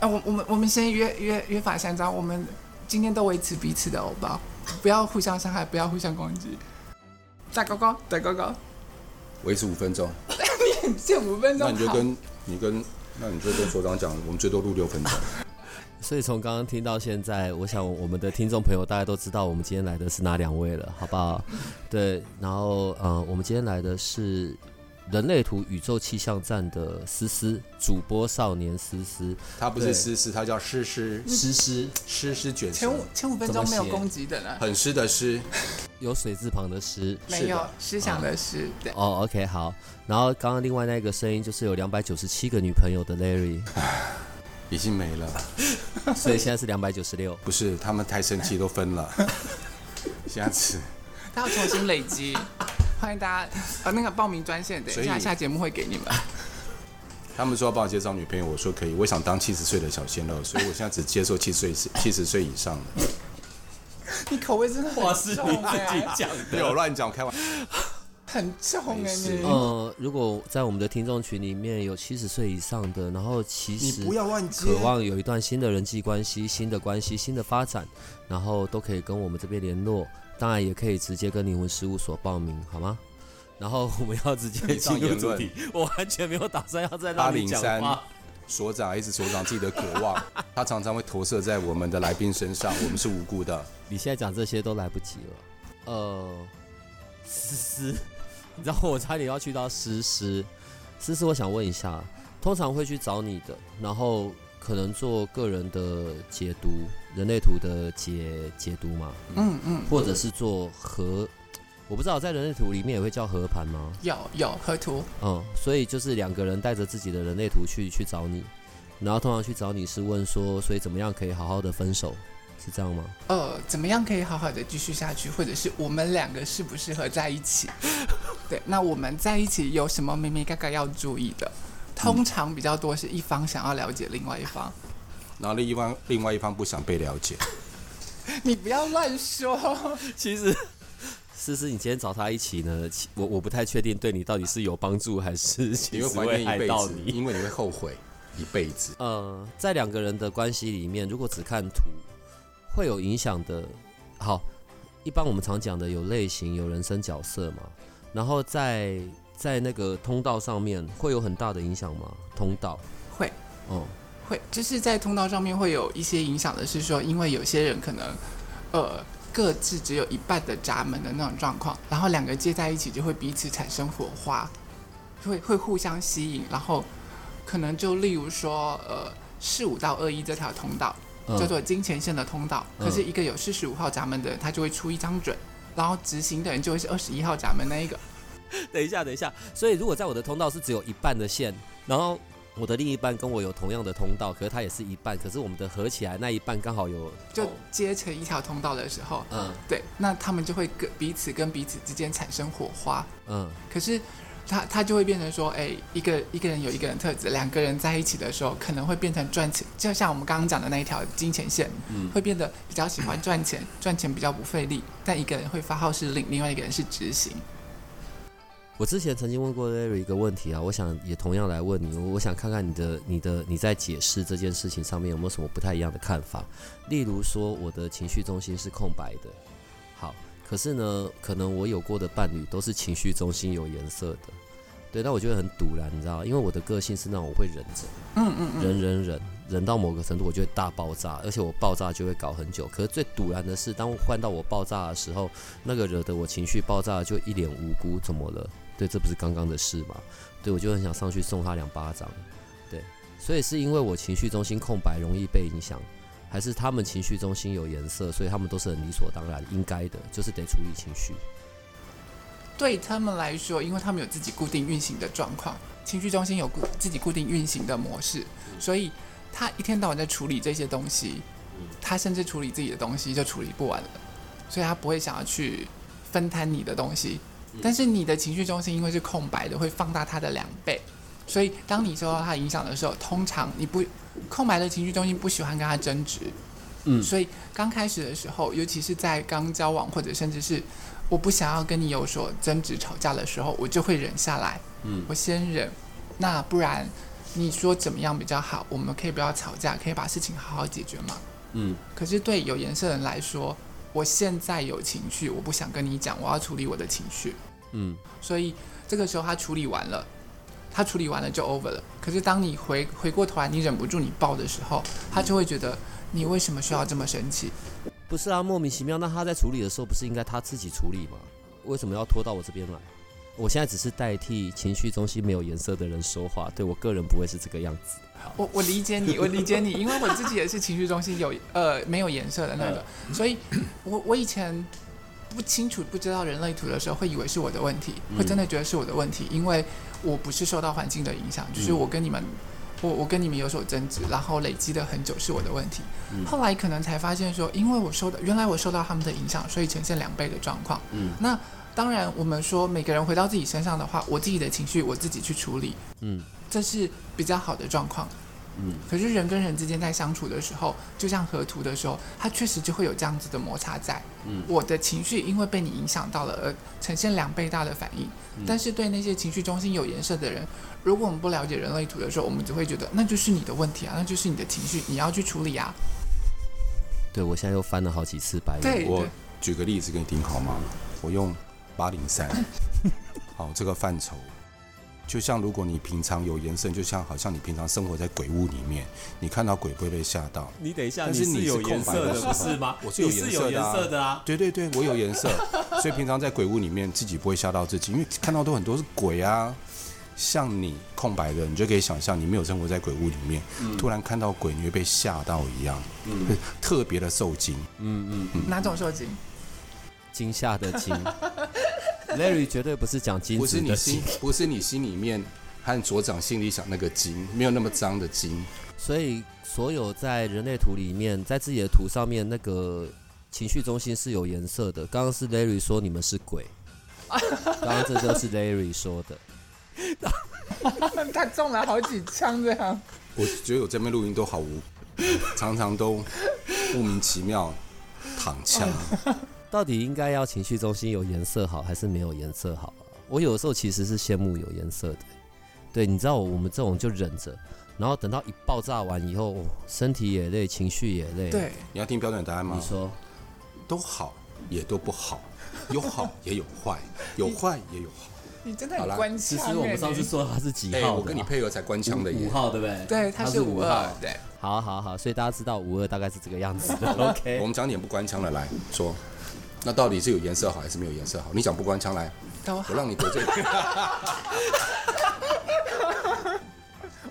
啊，我我们我们先约约约法三章，我们今天都维持彼此的欧包，不要互相伤害，不要互相攻击。打勾勾，打勾勾，维持五分钟。你限五分钟。那你就跟你跟，那你就跟所长讲，我们最多录六分钟。所以从刚刚听到现在，我想我们的听众朋友大家都知道我们今天来的是哪两位了，好不好？对，然后呃，我们今天来的是。人类图宇宙气象站的思思，主播少年思思，他不是思思，他叫诗诗，诗诗，诗诗卷舌。前五前五分钟没有攻击的呢？很湿的湿，有水字旁的诗，没有思想的诗。对。哦，OK，好。然后刚刚另外那个声音就是有两百九十七个女朋友的 Larry，已经没了，所以现在是两百九十六。不是，他们太生气都分了，下次。他要重新累积。欢迎大家，呃，那个报名专线，等一下下节目会给你们。他们说要帮我介绍女朋友，我说可以，我想当七十岁的小鲜肉，所以我现在只接受七十岁、七十岁以上的。你口味真的很重，是你自己讲的，没有乱讲，开玩笑。很重哎，你。呃，如果在我们的听众群里面有七十岁以上的，然后其实不要乱接，渴望有一段新的人际关系、新的关系、新的发展，然后都可以跟我们这边联络。当然也可以直接跟灵魂事务所报名，好吗？然后我们要直接 进入主题。我完全没有打算要在那里讲话。所长一直所长自己的渴望，他常常会投射在我们的来宾身上。我们是无辜的。你现在讲这些都来不及了。呃，思思，你知道我差点要去到思思。思思，我想问一下，通常会去找你的，然后。可能做个人的解读，人类图的解解读嘛，嗯嗯，或者是做和，我不知道在人类图里面也会叫合盘吗？有有合图，嗯，所以就是两个人带着自己的人类图去去找你，然后通常去找你是问说，所以怎么样可以好好的分手，是这样吗？呃，怎么样可以好好的继续下去，或者是我们两个适不适合在一起？对，那我们在一起有什么明明嘎嘎要注意的？通常比较多是一方想要了解另外一方，然后另一方另外一方不想被了解。你不要乱说。其实，思思，你今天找他一起呢，我我不太确定对你到底是有帮助还是 其实会害到你，因为你会后悔一辈子。呃，在两个人的关系里面，如果只看图，会有影响的。好，一般我们常讲的有类型、有人生角色嘛，然后在。在那个通道上面会有很大的影响吗？通道？会，哦，会，就是在通道上面会有一些影响的，是说，因为有些人可能，呃，各自只有一半的闸门的那种状况，然后两个接在一起就会彼此产生火花，会会互相吸引，然后可能就例如说，呃，四五到二一这条通道叫做金钱线的通道，嗯、可是一个有四十五号闸门的人，他就会出一张准，然后执行的人就会是二十一号闸门那一个。等一下，等一下。所以，如果在我的通道是只有一半的线，然后我的另一半跟我有同样的通道，可是它也是一半，可是我们的合起来那一半刚好有就接成一条通道的时候，嗯，对，那他们就会跟彼此跟彼此之间产生火花，嗯。可是他他就会变成说，哎、欸，一个一个人有一个人特质，两个人在一起的时候，可能会变成赚钱，就像我们刚刚讲的那一条金钱线，嗯，会变得比较喜欢赚钱，赚钱比较不费力，但一个人会发号施令，另外一个人是执行。我之前曾经问过 Larry 一个问题啊，我想也同样来问你，我想看看你的、你的、你在解释这件事情上面有没有什么不太一样的看法。例如说，我的情绪中心是空白的，好，可是呢，可能我有过的伴侣都是情绪中心有颜色的，对，那我觉得很堵然，你知道，因为我的个性是那种我会忍着，嗯嗯嗯，忍忍忍，忍到某个程度，我就会大爆炸，而且我爆炸就会搞很久。可是最堵然的是，当换到我爆炸的时候，那个惹得我情绪爆炸就一脸无辜，怎么了？对，这不是刚刚的事吗？对，我就很想上去送他两巴掌。对，所以是因为我情绪中心空白，容易被影响，还是他们情绪中心有颜色，所以他们都是很理所当然应该的，就是得处理情绪。对他们来说，因为他们有自己固定运行的状况，情绪中心有固自己固定运行的模式，所以他一天到晚在处理这些东西，他甚至处理自己的东西就处理不完了，所以他不会想要去分摊你的东西。但是你的情绪中心因为是空白的，会放大它的两倍，所以当你受到它影响的时候，通常你不空白的情绪中心不喜欢跟他争执，嗯，所以刚开始的时候，尤其是在刚交往或者甚至是我不想要跟你有所争执吵架的时候，我就会忍下来，嗯，我先忍，那不然你说怎么样比较好？我们可以不要吵架，可以把事情好好解决吗？嗯，可是对有颜色的人来说。我现在有情绪，我不想跟你讲，我要处理我的情绪。嗯，所以这个时候他处理完了，他处理完了就 over 了。可是当你回回过头来，你忍不住你爆的时候，他就会觉得你为什么需要这么生气？不是啊，莫名其妙。那他在处理的时候，不是应该他自己处理吗？为什么要拖到我这边来？我现在只是代替情绪中心没有颜色的人说话，对我个人不会是这个样子。我我理解你，我理解你，因为我自己也是情绪中心有呃没有颜色的那个，所以我我以前不清楚不知道人类图的时候，会以为是我的问题，会真的觉得是我的问题，因为我不是受到环境的影响，就是我跟你们我我跟你们有所争执，然后累积的很久是我的问题，后来可能才发现说，因为我受到原来我受到他们的影响，所以呈现两倍的状况。嗯，那当然我们说每个人回到自己身上的话，我自己的情绪我自己去处理。嗯。这是比较好的状况，嗯，可是人跟人之间在相处的时候，就像河图的时候，它确实就会有这样子的摩擦在，嗯，我的情绪因为被你影响到了而呈现两倍大的反应，嗯，但是对那些情绪中心有颜色的人，如果我们不了解人类图的时候，我们只会觉得那就是你的问题啊，那就是你的情绪，你要去处理啊。对，我现在又翻了好几次白眼。对，我举个例子给你听好吗？我用八零三，好，这个范畴。就像如果你平常有颜色，就像好像你平常生活在鬼屋里面，你看到鬼不会被吓到。你等一下，但是你是空白的，不是吗？我是有颜色的啊。对对对，我有颜色，所以平常在鬼屋里面自己不会吓到自己，因为看到都很多是鬼啊。像你空白的，你就可以想象你没有生活在鬼屋里面，嗯、突然看到鬼你会被吓到一样，嗯，特别的受惊。嗯嗯嗯，哪种受惊？惊吓的惊。Larry 绝对不是讲金子的金，不是你心，不是你心里面和左长心里想那个金，没有那么脏的金。所以，所有在人类图里面，在自己的图上面，那个情绪中心是有颜色的。刚刚是 Larry 说你们是鬼，刚刚这就是 Larry 说的。他中了好几枪，这样。我觉得我这边录音都好无，常常都莫名其妙躺枪。到底应该要情绪中心有颜色好，还是没有颜色好啊？我有的时候其实是羡慕有颜色的。对，你知道我们这种就忍着，然后等到一爆炸完以后，身体也累，情绪也累。对，你要听标准答案吗？你说，都好，也都不好，有好也有坏，有坏也有好。你真的很官腔。其实我们上次说他是几号？欸，我跟你配合才官腔的。五号对不对？对，他是五二。对，好好好，所以大家知道五二大概是这个样子的。OK，我们讲点不官腔的来说。那到底是有颜色好还是没有颜色好？你想不关枪来，我让你得罪。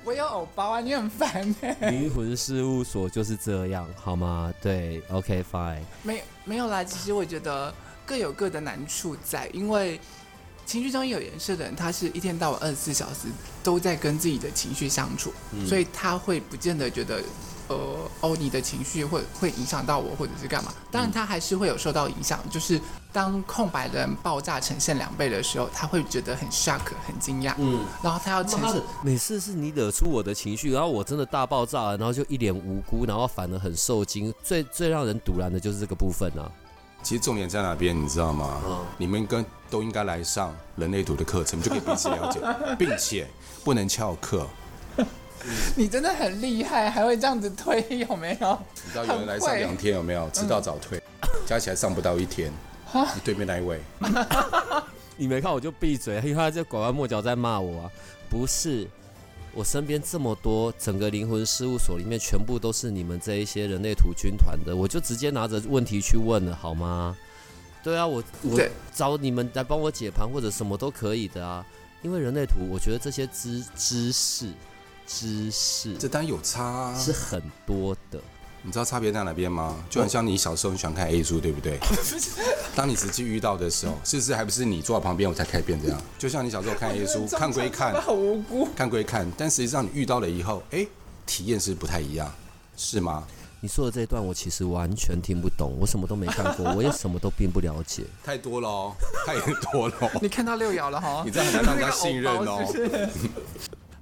我有偶包啊，你很烦哎。灵魂事务所就是这样，好吗？对，OK fine。没没有啦，其实我觉得各有各的难处在，因为情绪中有颜色的人，他是一天到晚二十四小时都在跟自己的情绪相处，嗯、所以他会不见得觉得。呃哦，你的情绪会会影响到我，或者是干嘛？当然，他还是会有受到影响。嗯、就是当空白的人爆炸呈现两倍的时候，他会觉得很 shock，很惊讶。嗯，然后他要承受。每次是你惹出我的情绪，然后我真的大爆炸了，然后就一脸无辜，然后反而很受惊。最最让人堵然的就是这个部分啊。其实重点在哪边，你知道吗？嗯、你们跟都应该来上人类图的课程，就可以彼此了解，并且不能翘课。你真的很厉害，还会这样子推，有没有？你知道有人来上两天有没有？迟到早退，嗯、加起来上不到一天。你对面那一位，你没看我就闭嘴，因为他在拐弯抹角在骂我啊。不是，我身边这么多，整个灵魂事务所里面全部都是你们这一些人类图军团的，我就直接拿着问题去问了，好吗？对啊，我我找你们来帮我解盘或者什么都可以的啊，因为人类图，我觉得这些知知识。知识，这当然有差，啊，是很多的。你知道差别在哪边吗？就很像你小时候很喜欢看 A 书，对不对？当你实际遇到的时候，是不是还不是你坐在旁边我才开始变这样？就像你小时候看 A 书，看归看，好无辜，看归看，但实际上你遇到了以后，哎，体验是不太一样，是吗？你说的这一段我其实完全听不懂，我什么都没看过，我也什么都并不了解。太多了哦，太多了哦。你看到六爻了哈？你这样很难让人家信任哦。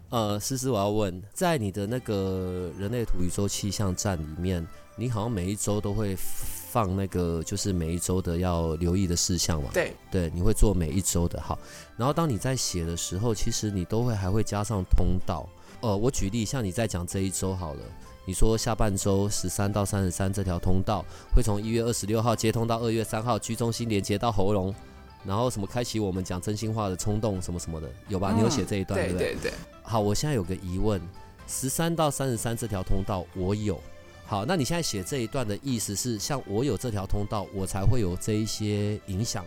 呃，思思，我要问，在你的那个人类图宇宙气象站里面，你好像每一周都会放那个，就是每一周的要留意的事项嘛？对，对，你会做每一周的好。然后当你在写的时候，其实你都会还会加上通道。呃，我举例，像你在讲这一周好了，你说下半周十三到三十三这条通道会从一月二十六号接通到二月三号居中心连接到喉咙。然后什么开启我们讲真心话的冲动什么什么的，有吧？嗯、你有写这一段对不对？对对对。好，我现在有个疑问，十三到三十三这条通道我有。好，那你现在写这一段的意思是，像我有这条通道，我才会有这一些影响，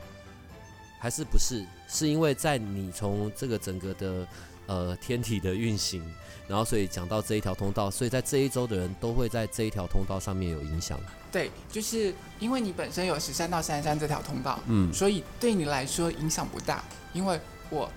还是不是？是因为在你从这个整个的呃天体的运行，然后所以讲到这一条通道，所以在这一周的人都会在这一条通道上面有影响。对，就是因为你本身有十三到三十三这条通道，嗯，所以对你来说影响不大。因为我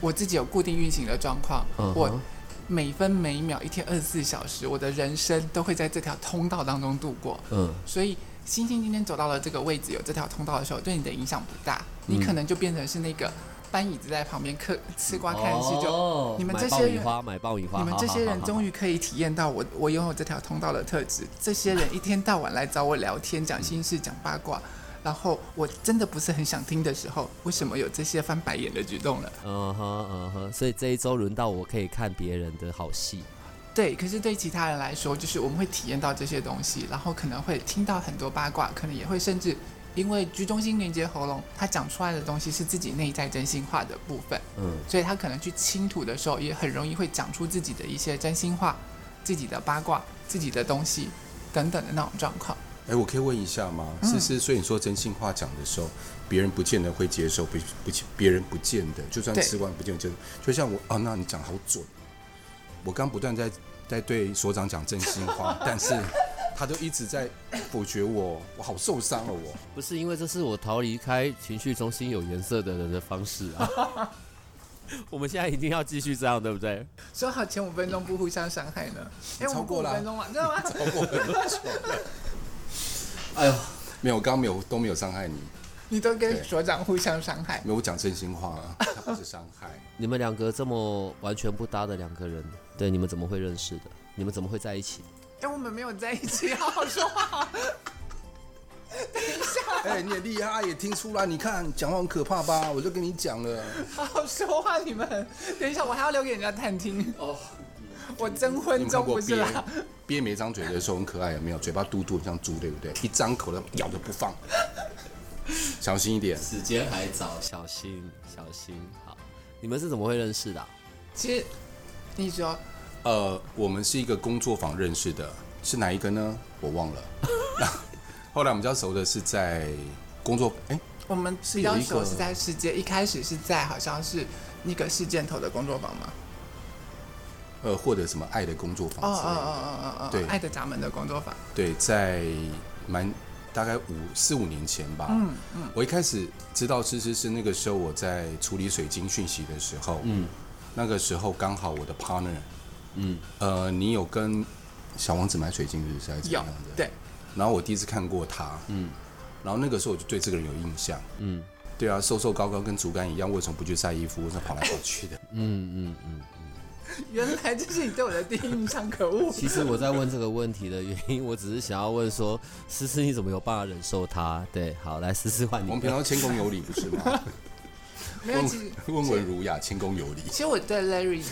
我自己有固定运行的状况，嗯、我每分每秒一天二十四小时，我的人生都会在这条通道当中度过，嗯，所以星星今天走到了这个位置，有这条通道的时候，对你的影响不大，你可能就变成是那个。搬椅子在旁边嗑吃瓜看戏，就、哦、你们这些人买爆米花，你们这些人终于可以体验到我我拥有这条通道的特质。这些人一天到晚来找我聊天，讲心事，讲八卦，然后我真的不是很想听的时候，为什么有这些翻白眼的举动了？嗯哼嗯哼，所以这一周轮到我可以看别人的好戏。对，可是对其他人来说，就是我们会体验到这些东西，然后可能会听到很多八卦，可能也会甚至。因为居中心连接喉咙，他讲出来的东西是自己内在真心话的部分，嗯，所以他可能去倾吐的时候，也很容易会讲出自己的一些真心话、自己的八卦、自己的东西等等的那种状况。哎，我可以问一下吗？是、嗯、是，所以你说真心话讲的时候，别人不见得会接受，不不，别人不见得，就算吃完不见得就就像我啊，那你讲好准，我刚不断在在对所长讲真心话，但是。他都一直在否决我，我好受伤了。我不是因为这是我逃离开情绪中心有颜色的人的方式啊。我们现在一定要继续这样，对不对？说好前五分钟不互相伤害呢？哎，超过了，五分钟嘛，知道吗？超过了。哎呦，没有，我刚刚没有都没有伤害你。你都跟所长互相伤害？没有我讲真心话啊，他不是伤害。你们两个这么完全不搭的两个人，对，你们怎么会认识的？你们怎么会在一起？因为我们没有在一起，好好说话。等一下，哎、欸，你也厉害，也听出来。你看，讲话很可怕吧？我就跟你讲了，好好说话，你们。等一下，我还要留给人家探听。哦，我征婚中不是啦。憋没张嘴的时候很可爱，有没有？嘴巴嘟嘟像猪，对不对？一张口的咬着不放，小心一点。时间还早，小心小心。好，你们是怎么会认识的、啊？其实，你说。呃，我们是一个工作坊认识的，是哪一个呢？我忘了。后来我们比较熟的是在工作，哎、欸，我们比较熟是在世界，一开始是在好像是那个事件头的工作坊吗？呃，获得什么爱的工作坊？哦哦哦哦哦哦，对，爱的闸门的工作坊。对，在蛮大概五四五年前吧。嗯嗯，我一开始知道思思是那个时候我在处理水晶讯息的时候，嗯，那个时候刚好我的 partner。嗯，呃，你有跟小王子买水晶是还是怎样的？对。然后我第一次看过他，嗯，然后那个时候我就对这个人有印象，嗯，对啊，瘦瘦高高跟竹竿一样，为什么不去晒衣服？为什么跑来跑去的？嗯嗯嗯嗯。原来这是你对我的第一印象，可恶！其实我在问这个问题的原因，我只是想要问说，思思你怎么有办法忍受他？对，好，来思思换你。我们平常谦恭有礼不是吗？没有，其实温文儒雅，谦恭有礼。其实我对 Larry。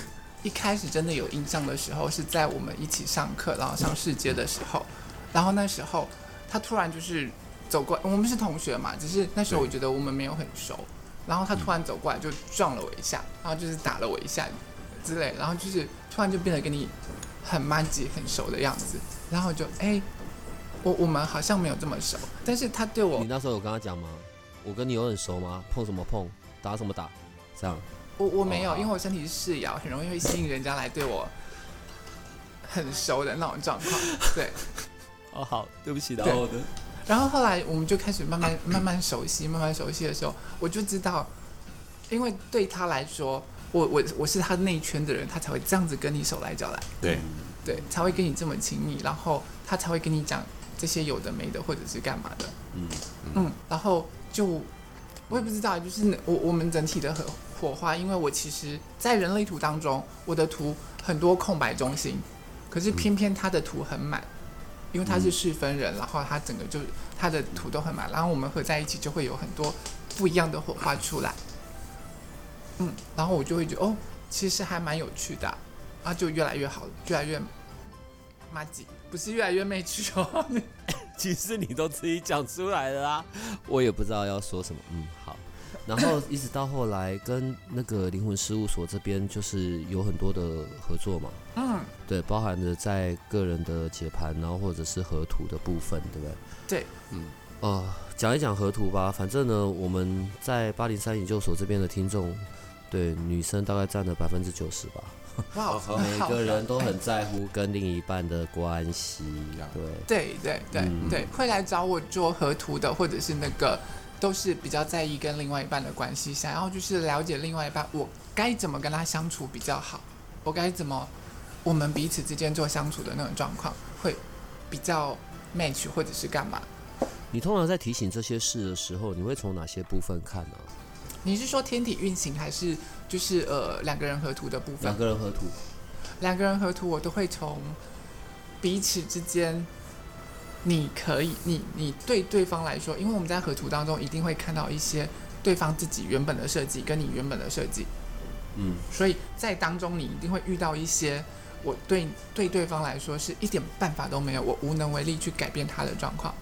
一开始真的有印象的时候，是在我们一起上课，然后上世界的时候，然后那时候他突然就是走过来，我们是同学嘛，只是那时候我觉得我们没有很熟，然后他突然走过来就撞了我一下，然后就是打了我一下之类，然后就是突然就变得跟你很麻吉很熟的样子，然后就哎，我我们好像没有这么熟，但是他对我，你那时候有跟他讲吗？我跟你有很熟吗？碰什么碰？打什么打？这样。我我没有，因为我身体是世爻，很容易会吸引人家来对我很熟的那种状况。对，哦，好，对不起，然后呢？然后后来我们就开始慢慢慢慢熟悉，慢慢熟悉的时候，我就知道，因为对他来说，我我我是他那一圈的人，他才会这样子跟你手来脚来，对对，才会跟你这么亲密，然后他才会跟你讲这些有的没的，或者是干嘛的，嗯嗯，然后就我也不知道，就是我我们整体的火火花，因为我其实，在人类图当中，我的图很多空白中心，可是偏偏他的图很满。因为他是四分人，然后他整个就他的图都很满，然后我们合在一起就会有很多不一样的火花出来。嗯，然后我就会觉得哦，其实还蛮有趣的，然后就越来越好，越来越不是越来越没趣哦。其实你都自己讲出来了啊，我也不知道要说什么。嗯，好。然后一直到后来跟那个灵魂事务所这边就是有很多的合作嘛，嗯，对，包含着在个人的解盘，然后或者是合图的部分，对不对？对，嗯，哦、呃，讲一讲河图吧。反正呢，我们在八零三研究所这边的听众，对女生大概占了百分之九十吧。哇，每个人都很在乎跟另一半的关系，对，对对对、嗯、对，会来找我做河图的，或者是那个。都是比较在意跟另外一半的关系，想要就是了解另外一半，我该怎么跟他相处比较好，我该怎么，我们彼此之间做相处的那种状况会比较 match 或者是干嘛？你通常在提醒这些事的时候，你会从哪些部分看呢？你是说天体运行，还是就是呃两个人合图的部分？两个人合图，两个人合图，我都会从彼此之间。你可以，你你对对方来说，因为我们在合图当中一定会看到一些对方自己原本的设计跟你原本的设计，嗯，所以在当中你一定会遇到一些我对对对方来说是一点办法都没有，我无能为力去改变他的状况，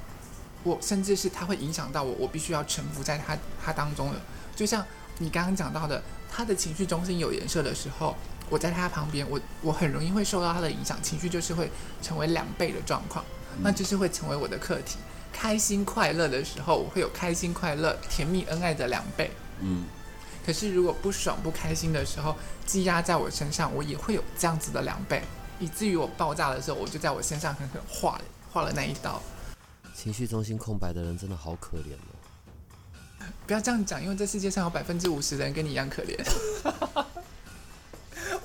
我甚至是他会影响到我，我必须要臣服在他他当中的，就像你刚刚讲到的，他的情绪中心有颜色的时候，我在他旁边，我我很容易会受到他的影响，情绪就是会成为两倍的状况。那就是会成为我的课题。开心快乐的时候，我会有开心快乐、甜蜜恩爱的两倍。嗯。可是如果不爽不开心的时候，积压在我身上，我也会有这样子的两倍，以至于我爆炸的时候，我就在我身上狠狠划了划了那一刀。情绪中心空白的人真的好可怜哦。不要这样讲，因为这世界上有百分之五十的人跟你一样可怜。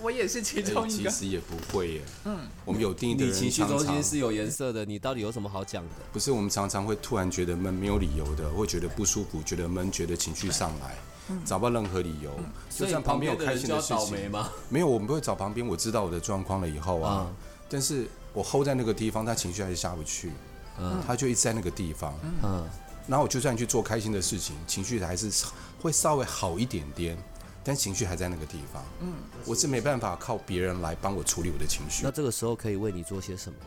我也是其中一个，其实也不会耶。嗯，我们有定义的人你情绪中心是有颜色的，你到底有什么好讲的？不是，我们常常会突然觉得闷，没有理由的，会觉得不舒服，觉得闷，觉得情绪上来，找不到任何理由。就算旁边有开心的事情吗？没有，我们不会找旁边。我知道我的状况了以后啊，但是我 hold 在那个地方，他情绪还是下不去，嗯，他就一直在那个地方，嗯，然后我就算去做开心的事情，情绪还是会稍微好一点点。但情绪还在那个地方，嗯，我是没办法靠别人来帮我处理我的情绪。那这个时候可以为你做些什么？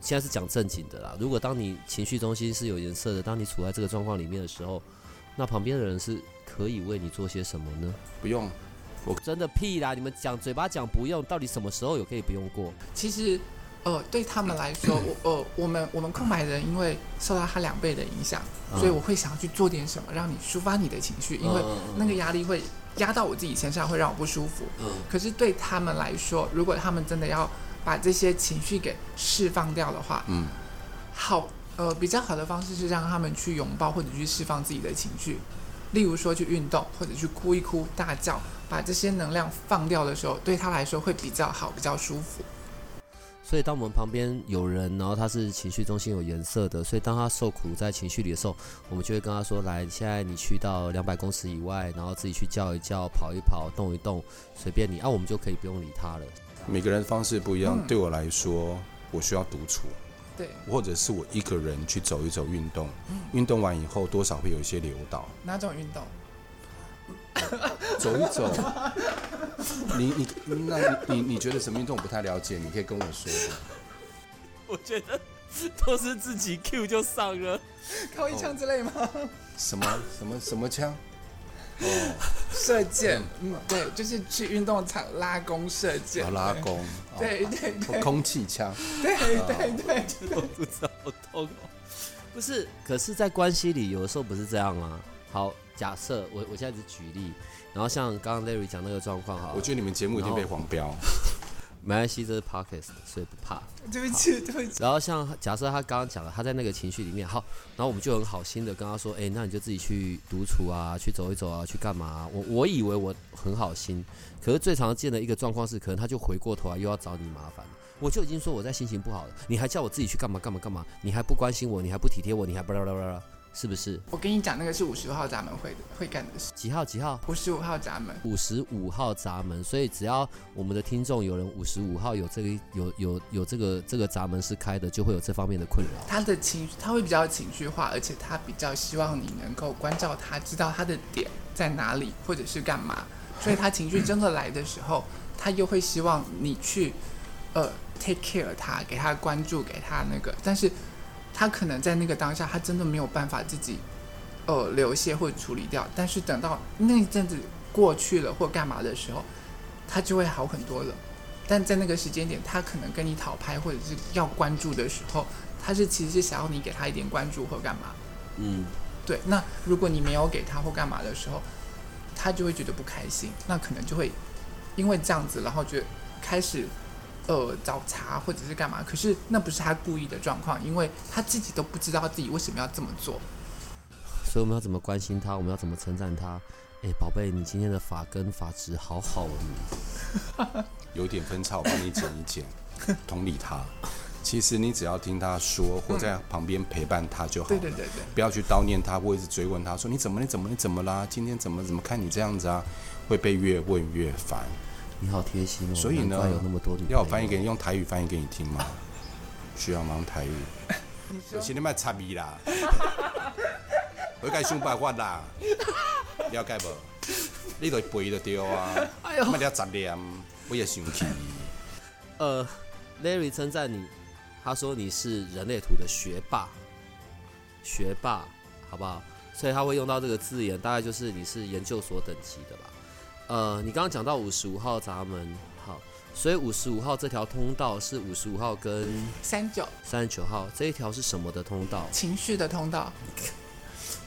现在是讲正经的啦。如果当你情绪中心是有颜色的，当你处在这个状况里面的时候，那旁边的人是可以为你做些什么呢？不用，我真的屁啦！你们讲嘴巴讲不用，到底什么时候有可以不用过？其实。呃，对他们来说，我呃，我们我们空白人因为受到他两倍的影响，所以我会想要去做点什么，让你抒发你的情绪，因为那个压力会压到我自己身上，会让我不舒服。可是对他们来说，如果他们真的要把这些情绪给释放掉的话，嗯，好，呃，比较好的方式是让他们去拥抱或者去释放自己的情绪，例如说去运动或者去哭一哭、大叫，把这些能量放掉的时候，对他来说会比较好、比较舒服。所以，当我们旁边有人，然后他是情绪中心有颜色的，所以当他受苦在情绪里的时候，我们就会跟他说：“来，现在你去到两百公尺以外，然后自己去叫一叫、跑一跑、动一动，随便你。”啊，我们就可以不用理他了。每个人方式不一样，嗯、对我来说，我需要独处，对，或者是我一个人去走一走、运动。运动完以后，多少会有一些流导。哪种运动？走一走，你你那你你你觉得什么运动我不太了解？你可以跟我说。我觉得都是自己 Q 就上了，靠一枪之类吗？什么什么什么枪？哦，射箭。嗯，对，就是去运动场拉弓射箭。哦，拉弓。对对对。空气枪。对对对，我不知道，好痛哦。不是，可是，在关系里，有的时候不是这样啊。好。假设我我现在只举例，然后像刚刚 Larry 讲那个状况哈，我觉得你们节目已经被黄标。没关系，这是 podcast，所以不怕。对不起，对不起。然后像假设他刚刚讲了，他在那个情绪里面，好，然后我们就很好心的跟他说，哎，那你就自己去独处啊，去走一走啊，去干嘛啊？我我以为我很好心，可是最常见的一个状况是，可能他就回过头来又要找你麻烦。我就已经说我在心情不好了，你还叫我自己去干嘛干嘛干嘛？你还不关心我，你还不体贴我，你还巴拉巴拉巴拉。是不是？我跟你讲，那个是五十五号闸门会的会干的事。几号？几号？五十五号闸门。五十五号闸门。所以只要我们的听众有人五十五号有这个有有有这个这个闸门是开的，就会有这方面的困扰。他的情绪他会比较情绪化，而且他比较希望你能够关照他，知道他的点在哪里，或者是干嘛。所以他情绪真的来的时候，他又会希望你去呃 take care 他，给他关注，给他那个，但是。他可能在那个当下，他真的没有办法自己，呃，流泻或者处理掉。但是等到那一阵子过去了或干嘛的时候，他就会好很多了。但在那个时间点，他可能跟你讨拍或者是要关注的时候，他是其实是想要你给他一点关注或干嘛。嗯，对。那如果你没有给他或干嘛的时候，他就会觉得不开心。那可能就会因为这样子，然后就开始。呃，找茬或者是干嘛？可是那不是他故意的状况，因为他自己都不知道自己为什么要这么做。所以我们要怎么关心他？我们要怎么称赞他？哎、欸，宝贝，你今天的发根发质好好哦。有点分叉，我帮你剪一剪，同理他。其实你只要听他说，或在旁边陪伴他就好。对对对对。不要去叨念他，或者是追问他说你怎么你怎么你怎么啦？今天怎么怎么看你这样子啊？会被越问越烦。你好贴心哦！所以呢，有那么多要我翻译给你，用台语翻译给你听吗？需要吗？用台语。有些你卖插咪啦，我该想办法啦。了解不？你都背得对啊！卖了杂念，我也生气。呃，Larry 称赞你，他说你是人类图的学霸，学霸，好不好？所以他会用到这个字眼，大概就是你是研究所等级的吧。呃，你刚刚讲到五十五号闸门，好，所以五十五号这条通道是五十五号跟三九三十九号这一条是什么的通道？情绪的通道。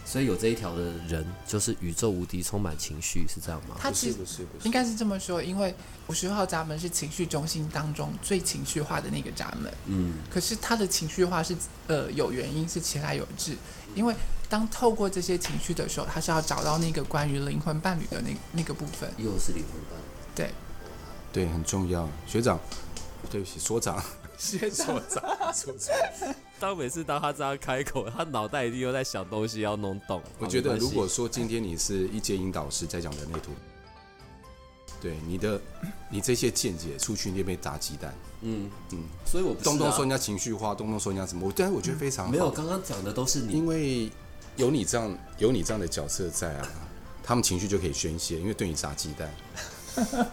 所以有这一条的人，就是宇宙无敌充满情绪，是这样吗？他其实不是，不是，应该是这么说，因为五十号闸门是情绪中心当中最情绪化的那个闸门。嗯。可是他的情绪化是呃有原因，是其来有致，因为。当透过这些情绪的时候，他是要找到那个关于灵魂伴侣的那那个部分。又是灵魂伴侣。对，对，很重要。学长，对不起，所长。学长，所长。当每次当他这样开口，他脑袋一定又在想东西要弄懂。我觉得，如果说今天你是一阶引导师在讲人类图，对你的你这些见解出去，你也被砸鸡蛋。嗯嗯。所以我东东说人家情绪化，东东说人家什么，我但是我觉得非常好。没有，刚刚讲的都是你，因为。有你这样有你这样的角色在啊，他们情绪就可以宣泄，因为对你砸鸡蛋。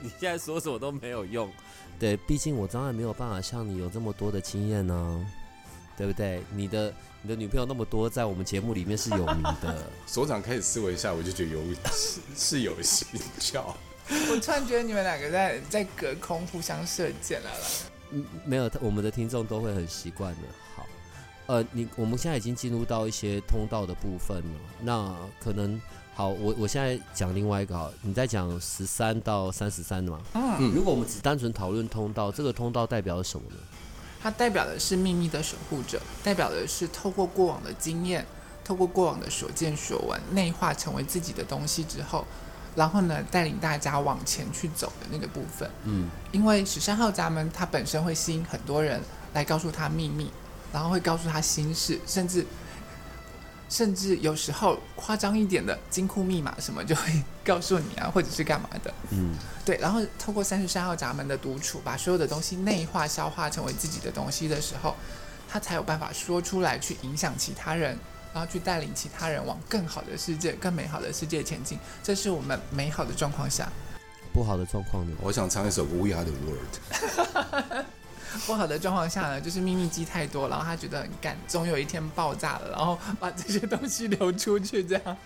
你现在说什么都没有用，对，毕竟我当然没有办法像你有这么多的经验呢，对不对？你的你的女朋友那么多，在我们节目里面是有名的。所长开始思维一下，我就觉得有 是，是有蹊跷。我突然觉得你们两个在在隔空互相射箭了啦。嗯，没有，我们的听众都会很习惯的。好。呃，你我们现在已经进入到一些通道的部分了。那可能好，我我现在讲另外一个好，你在讲十三到三十三的嘛？嗯，如果我们只单纯讨论通道，这个通道代表什么呢？它代表的是秘密的守护者，代表的是透过过往的经验，透过过往的所见所闻，内化成为自己的东西之后，然后呢，带领大家往前去走的那个部分。嗯，因为十三号闸门它本身会吸引很多人来告诉他秘密。然后会告诉他心事，甚至甚至有时候夸张一点的金库密码什么就会告诉你啊，或者是干嘛的。嗯，对。然后透过三十三号闸门的独处，把所有的东西内化、消化成为自己的东西的时候，他才有办法说出来，去影响其他人，然后去带领其他人往更好的世界、更美好的世界前进。这是我们美好的状况下。不好的状况呢？我想唱一首《We Are the World》。不好的状况下呢，就是秘密积太多，然后他觉得很干，总有一天爆炸了，然后把这些东西流出去，这样。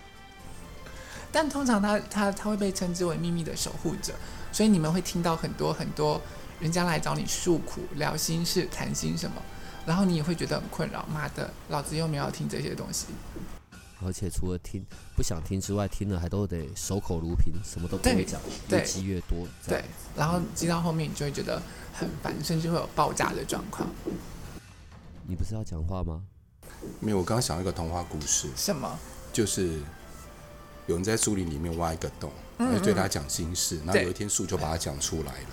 但通常他他他会被称之为秘密的守护者，所以你们会听到很多很多人家来找你诉苦、聊心事、谈心什么，然后你也会觉得很困扰。妈的，老子又没有听这些东西。而且除了听不想听之外，听了还都得守口如瓶，什么都不会讲，越积越多。对，然后积到后面，你就会觉得很烦，甚至会有爆炸的状况。你不是要讲话吗？没有，我刚刚想到一个童话故事。什么？就是有人在树林里面挖一个洞，然后对他讲心事，然后有一天树就把它讲出来了，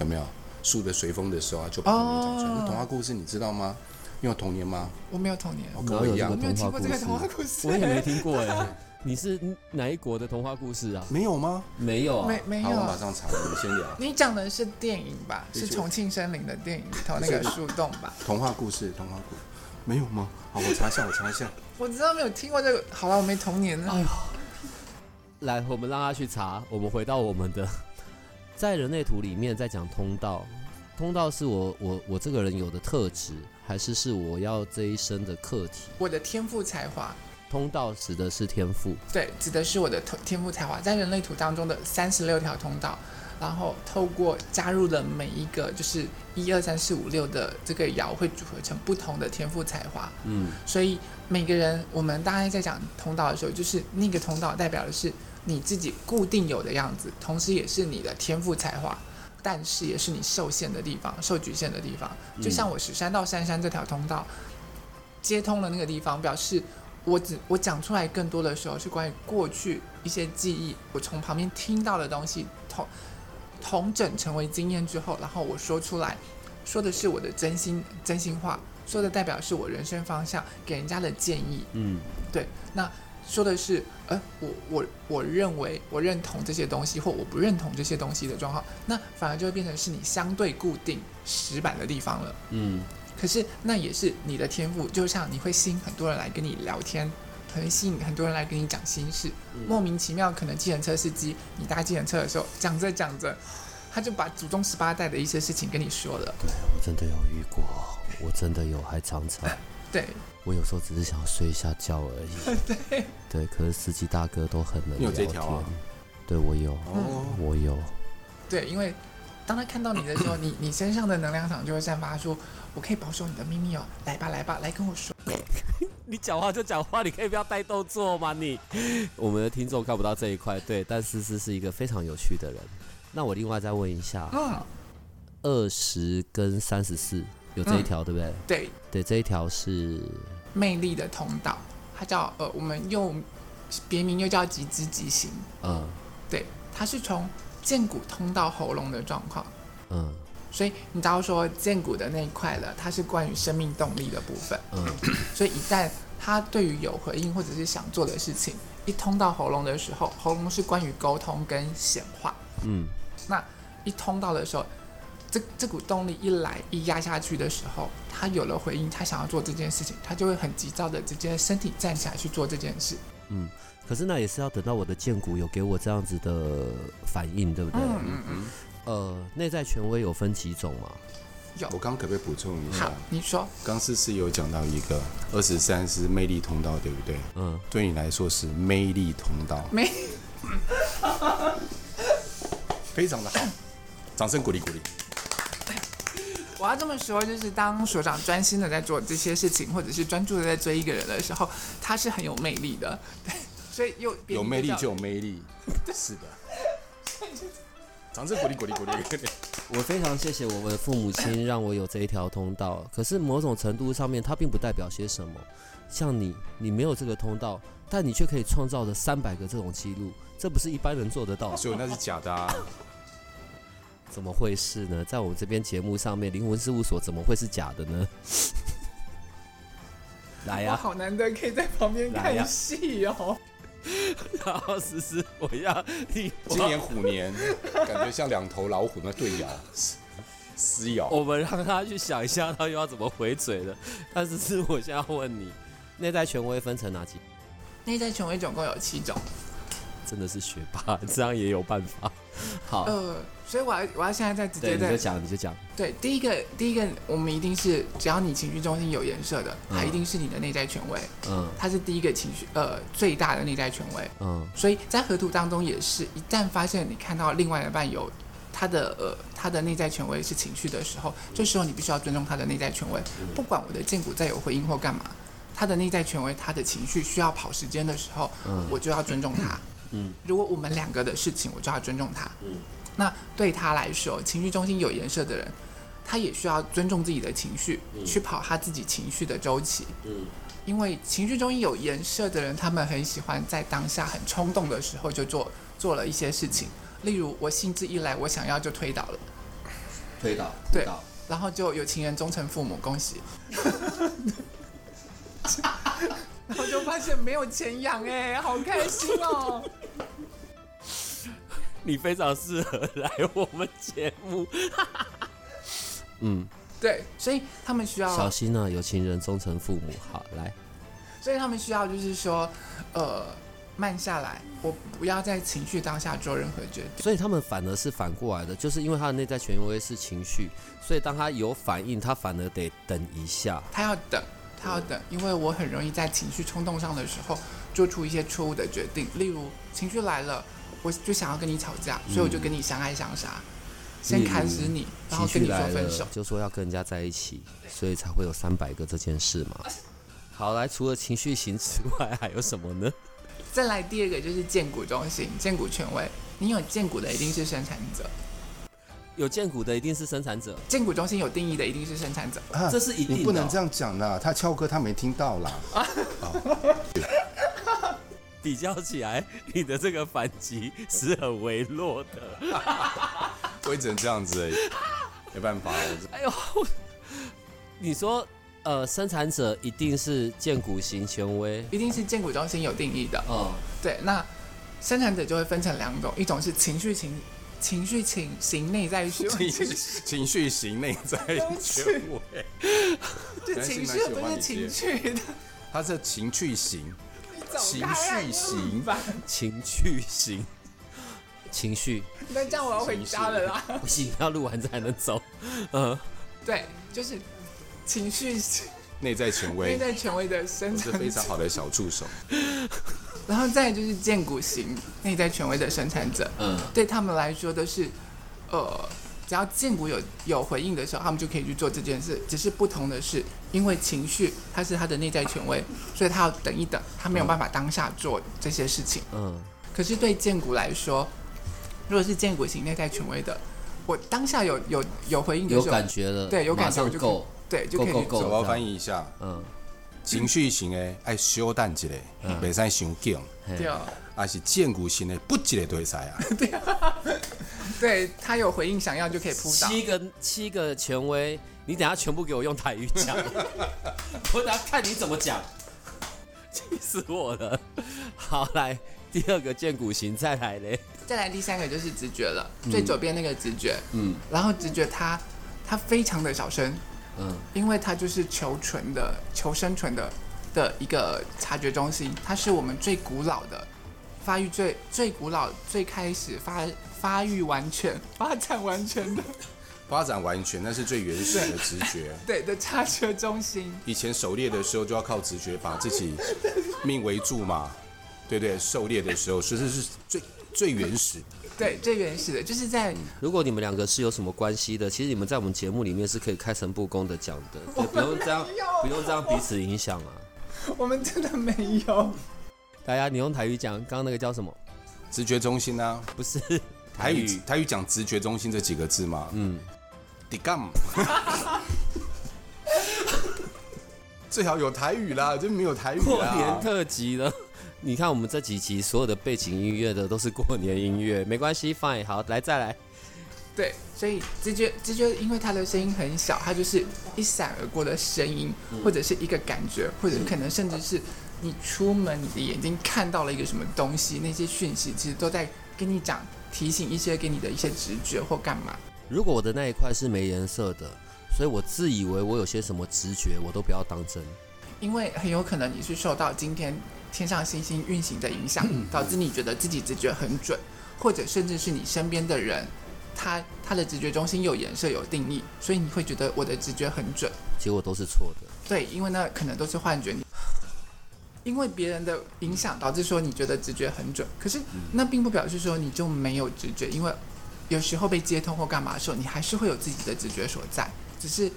有没有？树的随风的时候啊，就把它讲出来。那童话故事你知道吗？你有童年吗？我没有童年，我跟我一样，我没有听过这个童话故事，我也没听过哎。你是哪一国的童话故事啊？没有吗？没有啊，没没有。好，我马上查。你们先聊。你讲的是电影吧？是重庆森林的电影里头那个树洞吧？童话故事，童话故事，没有吗？好，我查一下，我查一下。我知道没有听过这个。好了，我没童年了。哎呦，来，我们让他去查。我们回到我们的，在人类图里面，在讲通道。通道是我我我这个人有的特质，还是是我要这一生的课题？我的天赋才华。通道指的是天赋，对，指的是我的天赋才华，在人类图当中的三十六条通道，然后透过加入了每一个就是一二三四五六的这个爻，会组合成不同的天赋才华。嗯，所以每个人，我们大概在讲通道的时候，就是那个通道代表的是你自己固定有的样子，同时也是你的天赋才华。但是也是你受限的地方，受局限的地方。就像我十三到三山这条通道，接通了那个地方，表示我只我讲出来更多的时候是关于过去一些记忆，我从旁边听到的东西，统统整成为经验之后，然后我说出来，说的是我的真心真心话，说的代表是我人生方向给人家的建议。嗯，对，那。说的是，呃，我我我认为我认同这些东西，或我不认同这些东西的状况，那反而就会变成是你相对固定石板的地方了。嗯，可是那也是你的天赋，就像你会吸引很多人来跟你聊天，可能吸引很多人来跟你讲心事，嗯、莫名其妙，可能计程车司机你搭计程车的时候讲着讲着，他就把祖宗十八代的一些事情跟你说了。对，我真的有遇过，我真的有，还常常。对。我有时候只是想要睡一下觉而已。对对，可是司机大哥都很能聊天。有这条啊？对，我有。哦，我有。对，因为当他看到你的时候，你你身上的能量场就会散发出，我可以保守你的秘密哦。来吧，来吧，来跟我说。你讲话就讲话，你可以不要带动作吗？你，我们的听众看不到这一块，对，但思思是一个非常有趣的人。那我另外再问一下，嗯，二十跟三十四。有这一条、嗯、对不对？对对，这一条是魅力的通道，它叫呃，我们又别名又叫极知极行。嗯，对，它是从剑骨通到喉咙的状况。嗯，所以你知道说剑骨的那一块了，它是关于生命动力的部分。嗯，所以一旦他对于有回应或者是想做的事情，一通到喉咙的时候，喉咙是关于沟通跟显化。嗯，那一通到的时候。这这股动力一来一压下去的时候，他有了回应，他想要做这件事情，他就会很急躁的直接身体站起来去做这件事。嗯，可是那也是要等到我的荐骨有给我这样子的反应，对不对？嗯嗯嗯。呃，内在权威有分几种吗？有。我刚刚可不可以补充一下？好，你说。刚思思有讲到一个二十三是魅力通道，对不对？嗯。对你来说是魅力通道。魅。非常的好，掌声鼓励鼓励。我要这么说，就是当所长专心的在做这些事情，或者是专注的在追一个人的时候，他是很有魅力的。对，所以又有魅力就有魅力，是的。掌声鼓励鼓励鼓励！我非常谢谢我们的父母亲，让我有这一条通道。可是某种程度上面，它并不代表些什么。像你，你没有这个通道，但你却可以创造的三百个这种记录，这不是一般人做得到。所以那是假的啊。怎么会是呢？在我们这边节目上面，灵魂事务所怎么会是假的呢？来呀、啊！好难得可以在旁边看戏哦。然后思思，我要你。今年虎年，感觉像两头老虎那对咬，撕咬。我们让他去想一下，他又要怎么回嘴了。但是是我现在要问你，内在权威分成哪几？内在权威总共有七种。真的是学霸，这样也有办法。好，呃，所以我要我要现在再直接再你就讲，你就讲。对，第一个第一个，我们一定是只要你情绪中心有颜色的，它一定是你的内在权威。嗯，它是第一个情绪呃最大的内在权威。嗯，所以在河图当中也是，一旦发现你看到另外一半有他的呃他的内在权威是情绪的时候，这时候你必须要尊重他的内在权威，不管我的剑骨再有回应或干嘛，他的内在权威，他的情绪需要跑时间的时候，嗯我就要尊重他。嗯，如果我们两个的事情，我就要尊重他。嗯，那对他来说，情绪中心有颜色的人，他也需要尊重自己的情绪，嗯。去跑他自己情绪的周期。嗯。因为情绪中心有颜色的人，他们很喜欢在当下很冲动的时候就做做了一些事情，例如我兴致一来，我想要就推倒了，推倒，对推倒，然后就有情人终成父母，恭喜。然后就发现没有钱养哎，好开心哦！你非常适合来我们节目。嗯，对，所以他们需要小心啊，有情人终成父母。好，来，所以他们需要就是说，呃，慢下来，我不要在情绪当下做任何决定。所以他们反而是反过来的，就是因为他的内在权威是情绪，所以当他有反应，他反而得等一下。他要等，他要等，因为我很容易在情绪冲动上的时候做出一些错误的决定。例如情绪来了，我就想要跟你吵架，所以我就跟你相爱相杀，先砍死你，然后跟你说分手，。就说要跟人家在一起，所以才会有三百个这件事嘛。好，来，除了情绪型之外，还有什么呢？再来第二个就是荐股中心，荐股权威。你有荐股的一定是生产者，有荐股的一定是生产者，荐股中心有定义的一定是生产者。啊这是一定的哦你不能这样讲啦，他翘哥他没听到啦。比较起来，你的这个反击是很微弱的。我也只能这样子而已，没办法。哎呦，你说，呃，生产者一定是荐股型权威，一定是荐股中心有定义的。嗯，对，那生产者就会分成两种，一种是情绪型情绪型型内在权威，情情绪型内在权威，就情绪不是情绪的，他是情绪型，情绪型，情绪型，情绪，那这样我要回家了啦。不行，要录完才能走。嗯，对，就是情绪型内在权威。内威，在权威的生我是，非常好的小助手。然后再就是荐骨型内在权威的生产者，嗯，对他们来说都是，呃，只要荐骨有有回应的时候，他们就可以去做这件事。只是不同的是，因为情绪它是他的内在权威，所以他要等一等，他没有办法当下做这些事情。嗯，可是对荐骨来说，如果是荐骨型内在权威的，我当下有有有回应的有时候，感觉了，对有感觉我就够，对就可以去够够够做。我要翻译一下，嗯，情绪型的爱小等一下，袂使伤紧；嘿。对。哦，还是荐骨型的不一个都会使啊。对他有回应想要就可以扑倒。七个七个权威，你等下全部给我用台语讲，我等下看你怎么讲，气死我了。好，来第二个荐骨型，再来嘞。再来第三个就是直觉了，最左边那个直觉，嗯。然后直觉它它非常的小声，嗯因为它就是求存的、求生存的的一个察觉中心，它是我们最古老的、发育最最古老、最开始发发育完全、发展完全的 发展完全，那是最原始的直觉。对的察觉中心。以前狩猎的时候就要靠直觉把自己命围住嘛，对对？狩猎的时候，所以这是最最原始。对，最原始的就是在如果你们两个是有什么关系的，其实你们在我们节目里面是可以开诚布公的讲的，对，不用这样，不用这样彼此影响啊。我们真的没有。大家，你用台语讲，刚刚那个叫什么？直觉中心啊，不是台语台语讲直觉中心这几个字吗，嗯，迪干，最好有台语啦，就没有台语啦。过年特辑了。你看我们这几集所有的背景音乐的都是过年音乐，没关系，fine，好，来再来。对，所以直觉直觉，因为它的声音很小，它就是一闪而过的声音，或者是一个感觉，或者可能甚至是你出门，你的眼睛看到了一个什么东西，那些讯息其实都在跟你讲，提醒一些给你的一些直觉或干嘛。如果我的那一块是没颜色的，所以我自以为我有些什么直觉，我都不要当真。因为很有可能你是受到今天天上星星运行的影响，导致你觉得自己直觉很准，或者甚至是你身边的人，他他的直觉中心有颜色有定义，所以你会觉得我的直觉很准。结果都是错的。对，因为那可能都是幻觉，因为别人的影响导致说你觉得直觉很准，可是那并不表示说你就没有直觉，因为有时候被接通或干嘛的时候，你还是会有自己的直觉所在，只是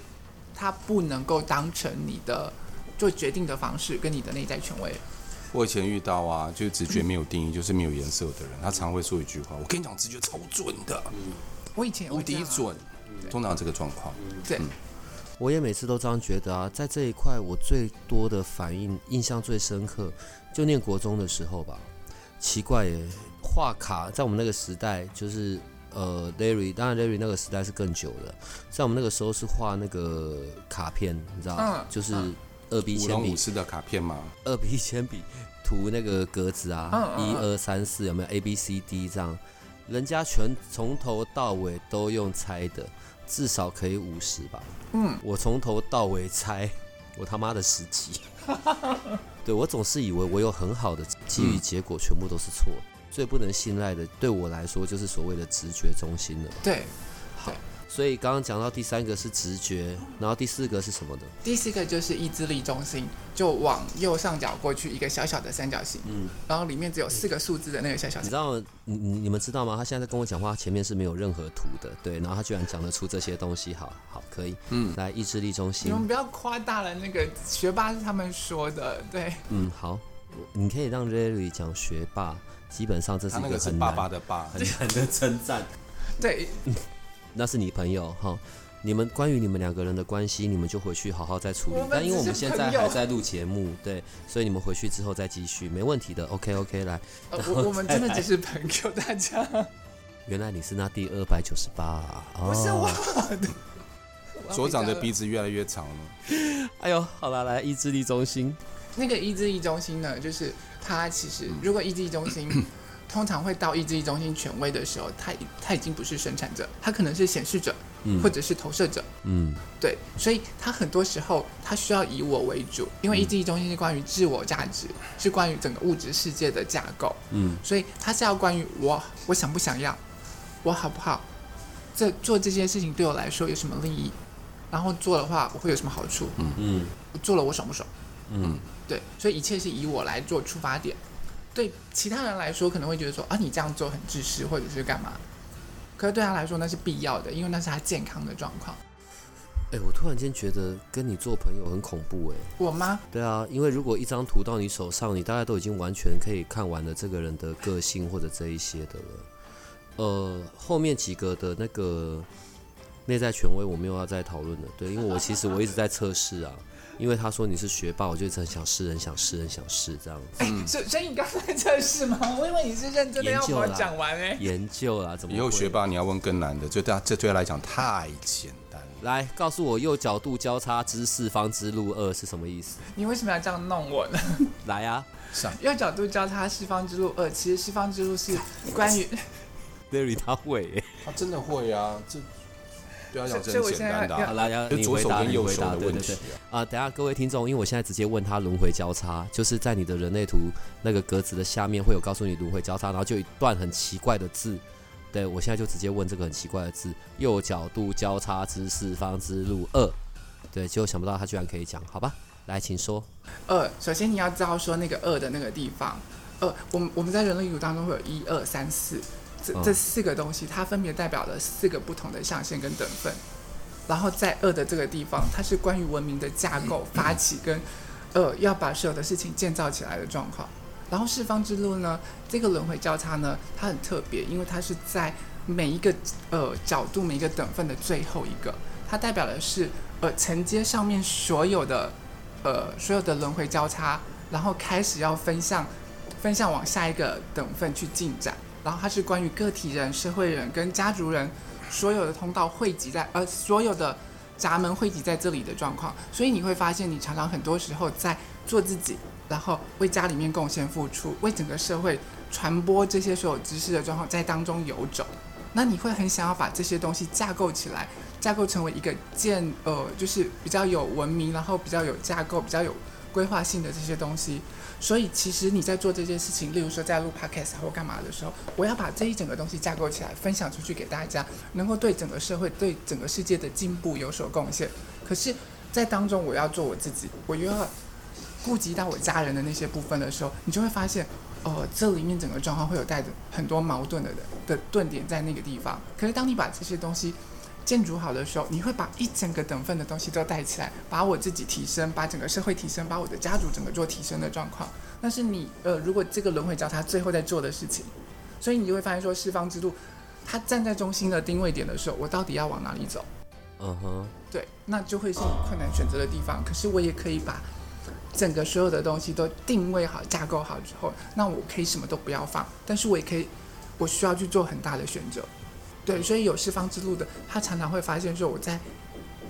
它不能够当成你的做决定的方式跟你的内在权威。我以前遇到啊，就是直觉没有定义，就是没有颜色的人，他常会说一句话：“我跟你讲，直觉超准的。”我以前无敌准，通常这个状况。对，我也每次都这样觉得啊。在这一块，我最多的反应、印象最深刻，就念国中的时候吧。奇怪耶，画卡在我们那个时代，就是呃，Larry，当然 Larry 那个时代是更久的，在我们那个时候是画那个卡片，你知道吗？就是。二 B 铅笔的卡片吗？二 B 铅笔涂那个格子啊，一二三四有没有 A B C D 这样？人家全从头到尾都用猜的，至少可以五十吧。嗯，我从头到尾猜，我他妈的十几。对，我总是以为我有很好的机遇，结果全部都是错。最不能信赖的，对我来说就是所谓的直觉中心了。对。所以刚刚讲到第三个是直觉，然后第四个是什么的？第四个就是意志力中心，就往右上角过去一个小小的三角形，嗯，然后里面只有四个数字的那个小小。你知道，你你们知道吗？他现在在跟我讲话，前面是没有任何图的，对，然后他居然讲得出这些东西，好好可以，嗯，来意志力中心。你们不要夸大了，那个学霸是他们说的，对，嗯，好，你可以让 Larry 讲学霸，基本上这是一个很爸爸的爸，很 难的称赞，对。那是你朋友哈，你们关于你们两个人的关系，你们就回去好好再处理。但因为我们现在还在录节目，对，所以你们回去之后再继续，没问题的。OK OK，来，呃、我我们真的只是朋友，大家。原来你是那第二百九十八，不是我。所长的鼻子越来越长了。哎呦，好了，来意志力中心。那个意志力中心呢，就是他其实如果意志力中心。通常会到意志力中心权威的时候，他他已经不是生产者，他可能是显示者，嗯、或者是投射者，嗯，对，所以他很多时候他需要以我为主，因为意志力中心是关于自我价值，是关于整个物质世界的架构，嗯，所以他是要关于我，我想不想要，我好不好，这做这件事情对我来说有什么利益，然后做的话我会有什么好处，嗯。嗯，我做了我爽不爽，嗯，对，所以一切是以我来做出发点。对其他人来说，可能会觉得说啊，你这样做很自私，或者是干嘛？可是对他来说，那是必要的，因为那是他健康的状况。哎，我突然间觉得跟你做朋友很恐怖哎。我吗？对啊，因为如果一张图到你手上，你大概都已经完全可以看完了这个人的个性或者这一些的了。呃，后面几个的那个内在权威，我没有要再讨论了。对，因为我其实我一直在测试啊。因为他说你是学霸，我就很想试，很想试，很想试这样子。哎，所所以你刚才在测试吗？我以为你是认真的要把我讲完哎。研究啦，怎么？以后学霸你要问更难的，就对他这对他来讲太简单了。来，告诉我右角度交叉之四方之路二是什么意思？你为什么要这样弄我呢？来啊，上右角度交叉四方之路二，其实四方之路是关于。Larry 他会，他真的会啊，这。对啊，这很简单的、啊。好了，要你回答，你回答，对对对。啊、呃，等下各位听众，因为我现在直接问他轮回交叉，就是在你的人类图那个格子的下面会有告诉你轮回交叉，然后就一段很奇怪的字。对，我现在就直接问这个很奇怪的字：右角度交叉之四方之路二。对，结果想不到他居然可以讲，好吧？来，请说。二，首先你要知道说那个二的那个地方，二，我们我们在人类图当中会有一二三四。这这四个东西，它分别代表了四个不同的象限跟等分。然后在二的这个地方，它是关于文明的架构、发起跟呃要把所有的事情建造起来的状况。然后四方之路呢，这个轮回交叉呢，它很特别，因为它是在每一个呃角度、每一个等分的最后一个，它代表的是呃承接上面所有的呃所有的轮回交叉，然后开始要分向分向往下一个等分去进展。然后它是关于个体人、社会人跟家族人所有的通道汇集在呃所有的闸门汇集在这里的状况，所以你会发现你常常很多时候在做自己，然后为家里面贡献付出，为整个社会传播这些所有知识的状况在当中游走。那你会很想要把这些东西架构起来，架构成为一个建呃就是比较有文明，然后比较有架构、比较有规划性的这些东西。所以，其实你在做这件事情，例如说在录 podcast 或干嘛的时候，我要把这一整个东西架构起来，分享出去给大家，能够对整个社会、对整个世界的进步有所贡献。可是，在当中我要做我自己，我又要顾及到我家人的那些部分的时候，你就会发现，哦，这里面整个状况会有带着很多矛盾的人的顿点在那个地方。可是，当你把这些东西建筑好的时候，你会把一整个等份的东西都带起来，把我自己提升，把整个社会提升，把我的家族整个做提升的状况。那是你呃，如果这个轮回交叉最后在做的事情，所以你就会发现说，四方之路，他站在中心的定位点的时候，我到底要往哪里走？嗯哼，对，那就会是你困难选择的地方。可是我也可以把整个所有的东西都定位好、架构好之后，那我可以什么都不要放，但是我也可以，我需要去做很大的选择。对，所以有四方之路的，他常常会发现说，我在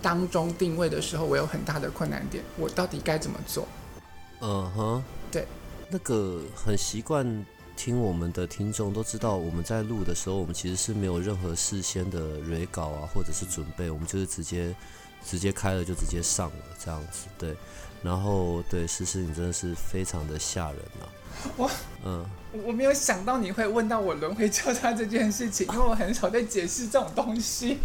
当中定位的时候，我有很大的困难点，我到底该怎么做？嗯哼，对，那个很习惯听我们的听众都知道，我们在录的时候，我们其实是没有任何事先的蕊稿啊，或者是准备，我们就是直接直接开了就直接上了这样子。对，然后对，诗诗你真的是非常的吓人啊。我嗯，我没有想到你会问到我轮回交叉这件事情，因为我很少在解释这种东西。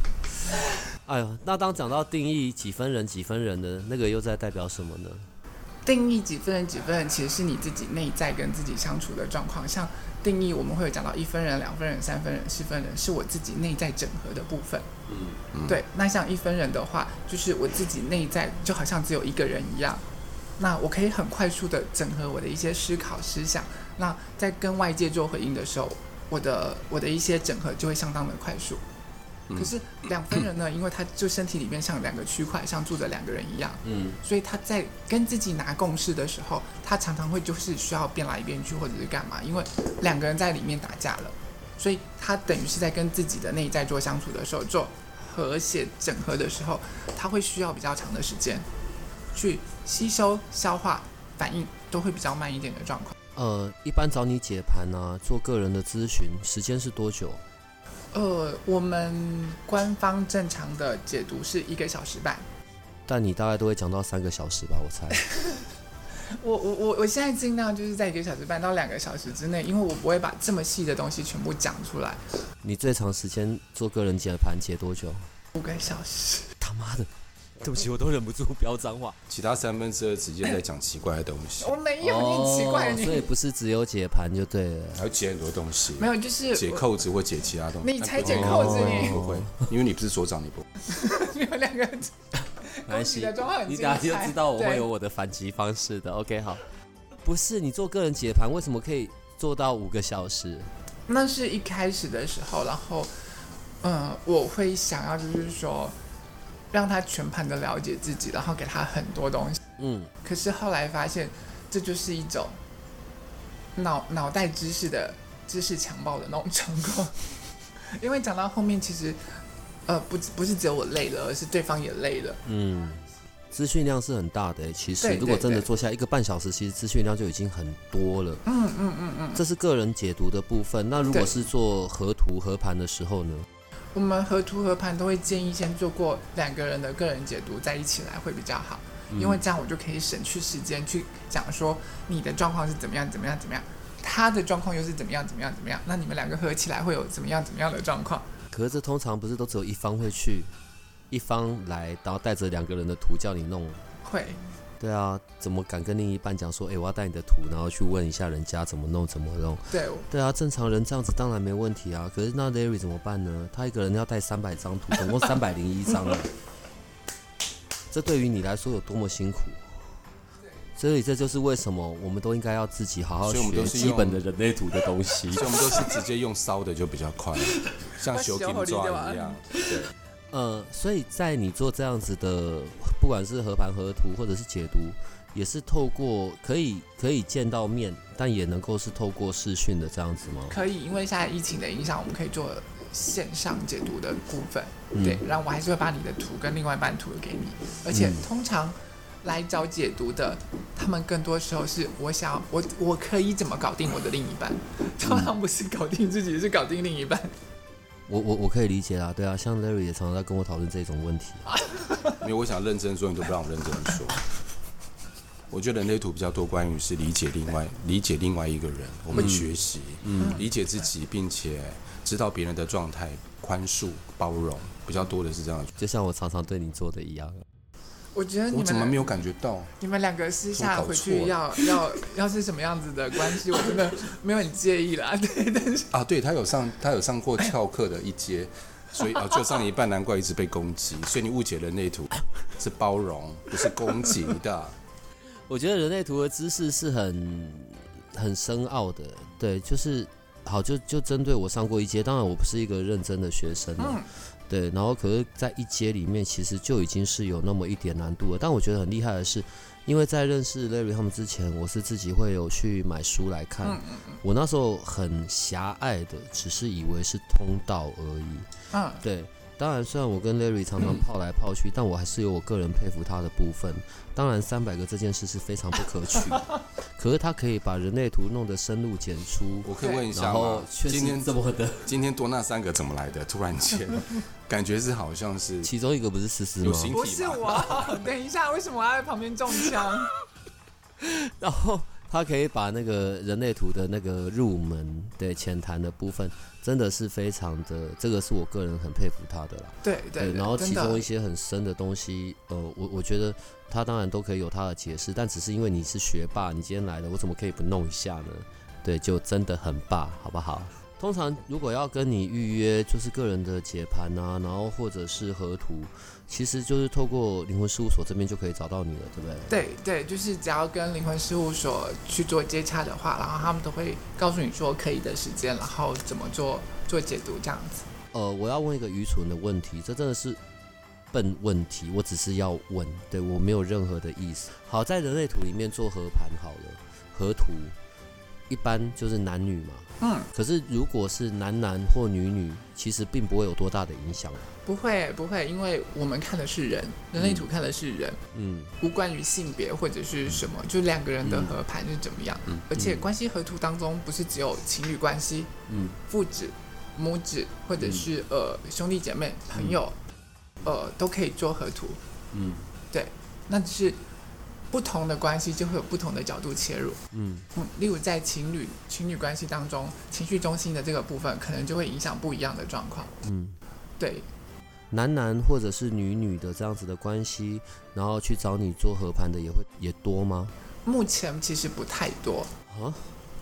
哎呦，那当讲到定义几分人几分人的那个又在代表什么呢？定义几分人几分人，其实是你自己内在跟自己相处的状况。像定义，我们会有讲到一分人、两分人、三分人、四分人，是我自己内在整合的部分。嗯嗯，对。那像一分人的话，就是我自己内在就好像只有一个人一样。那我可以很快速的整合我的一些思考思想，那在跟外界做回应的时候，我的我的一些整合就会相当的快速。可是两分人呢，因为他就身体里面像两个区块，像住着两个人一样，嗯，所以他在跟自己拿共识的时候，他常常会就是需要变来变去或者是干嘛，因为两个人在里面打架了，所以他等于是在跟自己的内在做相处的时候，做和谐整合的时候，他会需要比较长的时间。去吸收、消化、反应都会比较慢一点的状况。呃，一般找你解盘呢、啊，做个人的咨询，时间是多久？呃，我们官方正常的解读是一个小时半。但你大概都会讲到三个小时吧？我猜。我我我我现在尽量就是在一个小时半到两个小时之内，因为我不会把这么细的东西全部讲出来。你最长时间做个人解盘解多久？五个小时。他妈的！对不起，我都忍不住飙脏话。其他三分之二直接在讲奇怪的东西。我没有，你奇怪你。所以不是只有解盘就对了，还要解很多东西。没有，就是解扣子或解其他东西。你才解扣子，你不会，因为你不是所长，你不。你们两个人，没关系，你等下就知道我会有我的反击方式的。OK，好。不是你做个人解盘，为什么可以做到五个小时？那是一开始的时候，然后，嗯，我会想要就是说。让他全盘的了解自己，然后给他很多东西。嗯，可是后来发现，这就是一种脑脑袋知识的知识强暴的那种状况。因为讲到后面，其实呃，不不是只有我累了，而是对方也累了。嗯，资讯量是很大的。其实如果真的坐下一个半小时，其实资讯量就已经很多了。嗯嗯嗯嗯，这是个人解读的部分。那如果是做合图合盘的时候呢？我们合图合盘都会建议先做过两个人的个人解读，再一起来会比较好，因为这样我就可以省去时间去讲说你的状况是怎么样怎么样怎么样，他的状况又是怎么样怎么样怎么样，那你们两个合起来会有怎么样怎么样的状况？可是这通常不是都只有一方会去，一方来，然后带着两个人的图叫你弄？会。对啊，怎么敢跟另一半讲说，哎，我要带你的图，然后去问一下人家怎么弄怎么弄？对，对啊，正常人这样子当然没问题啊。可是那 Larry 怎么办呢？他一个人要带三百张图，总共三百零一张了。这对于你来说有多么辛苦？所以这就是为什么我们都应该要自己好好学基本的人类图的东西。所以我们都是直接用烧的就比较快，像修金砖一样。对。呃，所以在你做这样子的，不管是合盘合图或者是解读，也是透过可以可以见到面，但也能够是透过视讯的这样子吗？可以，因为现在疫情的影响，我们可以做线上解读的部分。嗯、对，然后我还是会把你的图跟另外一半图给你，而且通常来找解读的，他们更多时候是我想要我我可以怎么搞定我的另一半，通常不是搞定自己，是搞定另一半。我我我可以理解啦，对啊，像 Larry 也常常在跟我讨论这种问题。因为我想认真说，你都不让我认真说。我觉得人类图比较多关于是理解另外理解另外一个人，我们学习，嗯，理解自己，并且知道别人的状态，宽恕、包容，比较多的是这样。就像我常常对你做的一样。我觉得你们我怎么没有感觉到？你们两个私下回去要要要是什么样子的关系，我真的没有很介意啦。对，但是啊，对他有上他有上过翘课的一节，所以啊，就上一半，难怪一直被攻击。所以你误解人类图是包容，不是攻击的。我觉得人类图的知识是很很深奥的，对，就是好，就就针对我上过一阶，当然我不是一个认真的学生，嗯，对，然后可是在一阶里面，其实就已经是有那么一点难度了。但我觉得很厉害的是。因为在认识 Larry 他们之前，我是自己会有去买书来看。嗯嗯嗯。我那时候很狭隘的，只是以为是通道而已。嗯，对。当然，虽然我跟 Larry 常常 泡来泡去，但我还是有我个人佩服他的部分。当然，三百个这件事是非常不可取，可是他可以把人类图弄得深入浅出。我可以问一下吗？今天这么的，今天多那三个怎么来的？突然间，感觉是好像是其中一个不是思思吗？不是我。等一下，为什么我要在旁边中枪？然后。他可以把那个人类图的那个入门对浅谈的部分，真的是非常的，这个是我个人很佩服他的啦。对对，对，然后其中一些很深的东西，呃，我我觉得他当然都可以有他的解释，但只是因为你是学霸，你今天来了，我怎么可以不弄一下呢？对，就真的很霸，好不好？通常如果要跟你预约，就是个人的解盘啊，然后或者是合图，其实就是透过灵魂事务所这边就可以找到你了，对不对？对对，就是只要跟灵魂事务所去做接洽的话，然后他们都会告诉你说可以的时间，然后怎么做做解读这样子。呃，我要问一个愚蠢的问题，这真的是笨问题，我只是要问，对，我没有任何的意思。好，在人类图里面做合盘好了，合图一般就是男女嘛。嗯，可是如果是男男或女女，其实并不会有多大的影响。不会，不会，因为我们看的是人，人类图看的是人，嗯，无关于性别或者是什么，就两个人的合盘是怎么样。嗯，而且关系合图当中不是只有情侣关系，嗯，父子、母子或者是呃兄弟姐妹、朋友，呃都可以做合图。嗯，对，那只是。不同的关系就会有不同的角度切入，嗯。嗯，例如在情侣情侣关系当中，情绪中心的这个部分可能就会影响不一样的状况，嗯，对，男男或者是女女的这样子的关系，然后去找你做合盘的也会也多吗？目前其实不太多。啊，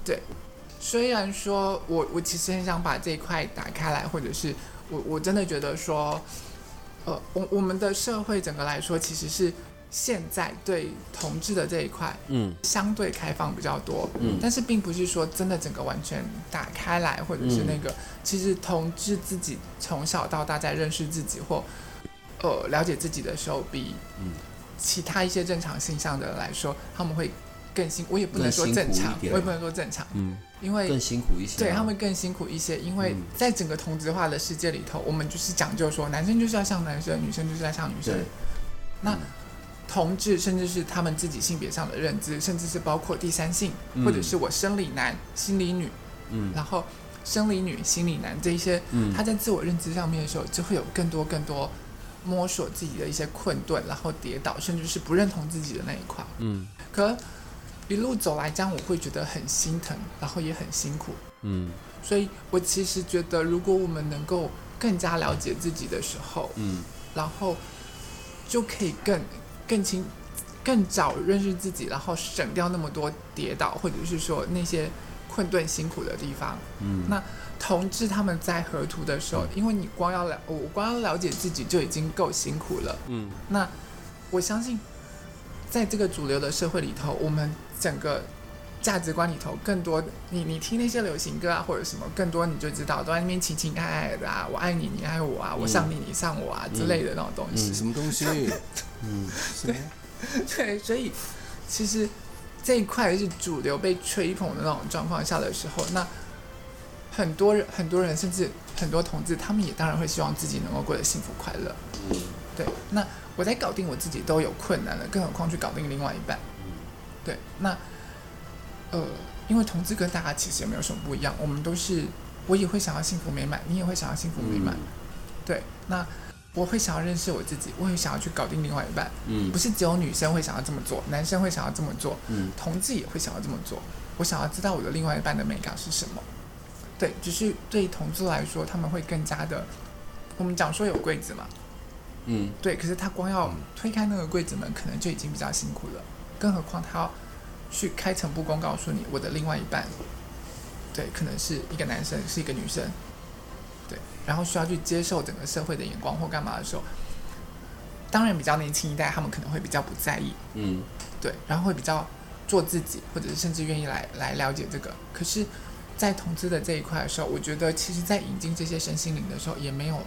对，虽然说我我其实很想把这一块打开来，或者是我我真的觉得说，呃，我我们的社会整个来说其实是。现在对同志的这一块，嗯，相对开放比较多，嗯，但是并不是说真的整个完全打开来，或者是那个，嗯、其实同志自己从小到大在认识自己或，呃，了解自己的时候，比嗯。其他一些正常性向的人来说，他们会更辛，我也不能说正常，我也不能说正常，嗯，因为更辛苦一些，对他们更辛苦一些，因为在整个同质化的世界里头，我们就是讲究说，男生就是要像男生，女生就是要像女生，那。同志，甚至是他们自己性别上的认知，甚至是包括第三性，嗯、或者是我生理男、心理女，嗯，然后生理女、心理男这一些，嗯，他在自我认知上面的时候，就会有更多更多摸索自己的一些困顿，然后跌倒，甚至是不认同自己的那一块，嗯，可一路走来，这样我会觉得很心疼，然后也很辛苦，嗯，所以我其实觉得，如果我们能够更加了解自己的时候，嗯，然后就可以更。更清、更早认识自己，然后省掉那么多跌倒，或者是说那些困顿、辛苦的地方。嗯，那同志他们在河图的时候，因为你光要了，我光要了解自己就已经够辛苦了。嗯，那我相信，在这个主流的社会里头，我们整个价值观里头，更多你你听那些流行歌啊，或者什么，更多你就知道都在那边情情爱爱的啊，我爱你，你爱我啊，我上你，你上我啊、嗯、之类的那种东西。嗯、什么东西？嗯，对，对，所以其实这一块是主流被吹捧的那种状况下的时候，那很多人、很多人，甚至很多同志，他们也当然会希望自己能够过得幸福快乐。嗯，对。那我在搞定我自己都有困难了，更何况去搞定另外一半。对。那呃，因为同志跟大家其实也没有什么不一样，我们都是，我也会想要幸福美满，你也会想要幸福美满。对。那。我会想要认识我自己，我会想要去搞定另外一半。嗯，不是只有女生会想要这么做，男生会想要这么做。嗯，同志也会想要这么做。我想要知道我的另外一半的美感是什么。对，只是对同志来说，他们会更加的。我们讲说有柜子嘛。嗯，对。可是他光要推开那个柜子门，可能就已经比较辛苦了。更何况他要去开诚布公告诉你，我的另外一半，对，可能是一个男生，是一个女生。对。然后需要去接受整个社会的眼光或干嘛的时候，当然比较年轻一代他们可能会比较不在意，嗯，对，然后会比较做自己，或者是甚至愿意来来了解这个。可是，在投资的这一块的时候，我觉得其实在引进这些身心灵的时候，也没有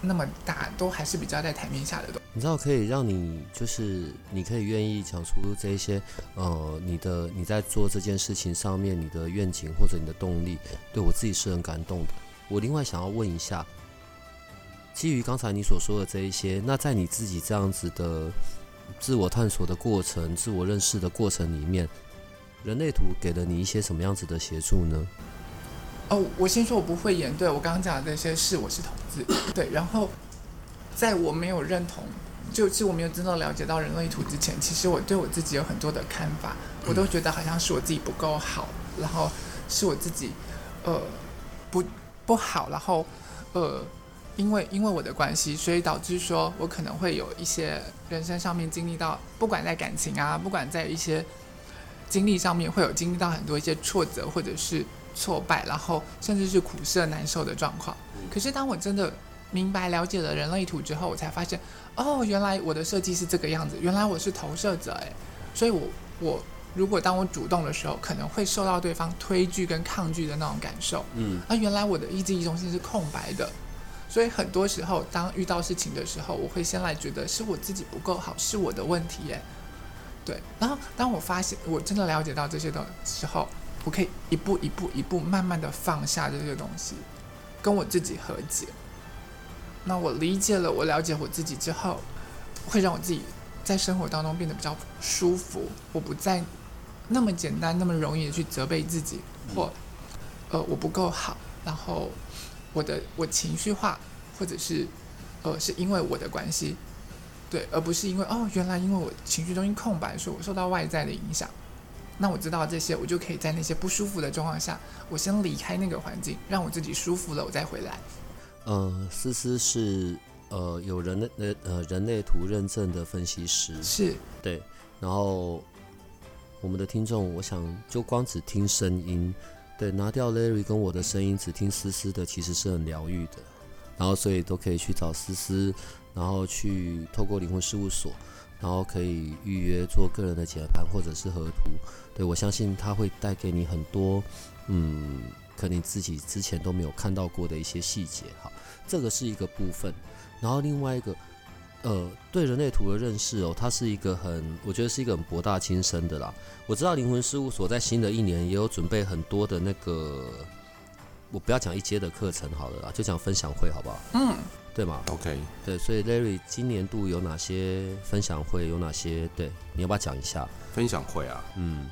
那么大，都还是比较在台面下的东西。你知道可以让你就是你可以愿意讲出这一些呃你的你在做这件事情上面你的愿景或者你的动力，对我自己是很感动的。我另外想要问一下，基于刚才你所说的这一些，那在你自己这样子的自我探索的过程、自我认识的过程里面，人类图给了你一些什么样子的协助呢？哦，我先说我不会演，对，我刚刚讲的这些事，我是同志，对，然后。在我没有认同，就是我没有真正了解到人类图之前，其实我对我自己有很多的看法，我都觉得好像是我自己不够好，然后是我自己，呃，不不好，然后呃，因为因为我的关系，所以导致说我可能会有一些人生上面经历到，不管在感情啊，不管在一些经历上面，会有经历到很多一些挫折或者是挫败，然后甚至是苦涩难受的状况。可是当我真的明白了解了人类图之后，我才发现，哦，原来我的设计是这个样子，原来我是投射者，诶，所以我我如果当我主动的时候，可能会受到对方推拒跟抗拒的那种感受，嗯，啊，原来我的意志力中心是空白的，所以很多时候当遇到事情的时候，我会先来觉得是我自己不够好，是我的问题，耶，对，然后当我发现我真的了解到这些的时候，我可以一步一步一步慢慢的放下这些东西，跟我自己和解。那我理解了，我了解我自己之后，会让我自己在生活当中变得比较舒服。我不再那么简单、那么容易的去责备自己，或呃我不够好，然后我的我情绪化，或者是呃是因为我的关系，对，而不是因为哦原来因为我情绪中心空白，所以我受到外在的影响。那我知道这些，我就可以在那些不舒服的状况下，我先离开那个环境，让我自己舒服了，我再回来。呃，思思是呃有人类呃呃人类图认证的分析师，是对。然后我们的听众，我想就光只听声音，对，拿掉 Larry 跟我的声音，只听思思的，其实是很疗愈的。然后所以都可以去找思思，然后去透过灵魂事务所，然后可以预约做个人的解盘或者是合图。对，我相信他会带给你很多嗯。可能你自己之前都没有看到过的一些细节，哈，这个是一个部分。然后另外一个，呃，对人类图的认识哦，它是一个很，我觉得是一个很博大精深的啦。我知道灵魂事务所在新的一年也有准备很多的那个，我不要讲一阶的课程好了啦，就讲分享会好不好？嗯，对嘛？OK，对，所以 Larry 今年度有哪些分享会？有哪些？对，你要不要讲一下？分享会啊，嗯。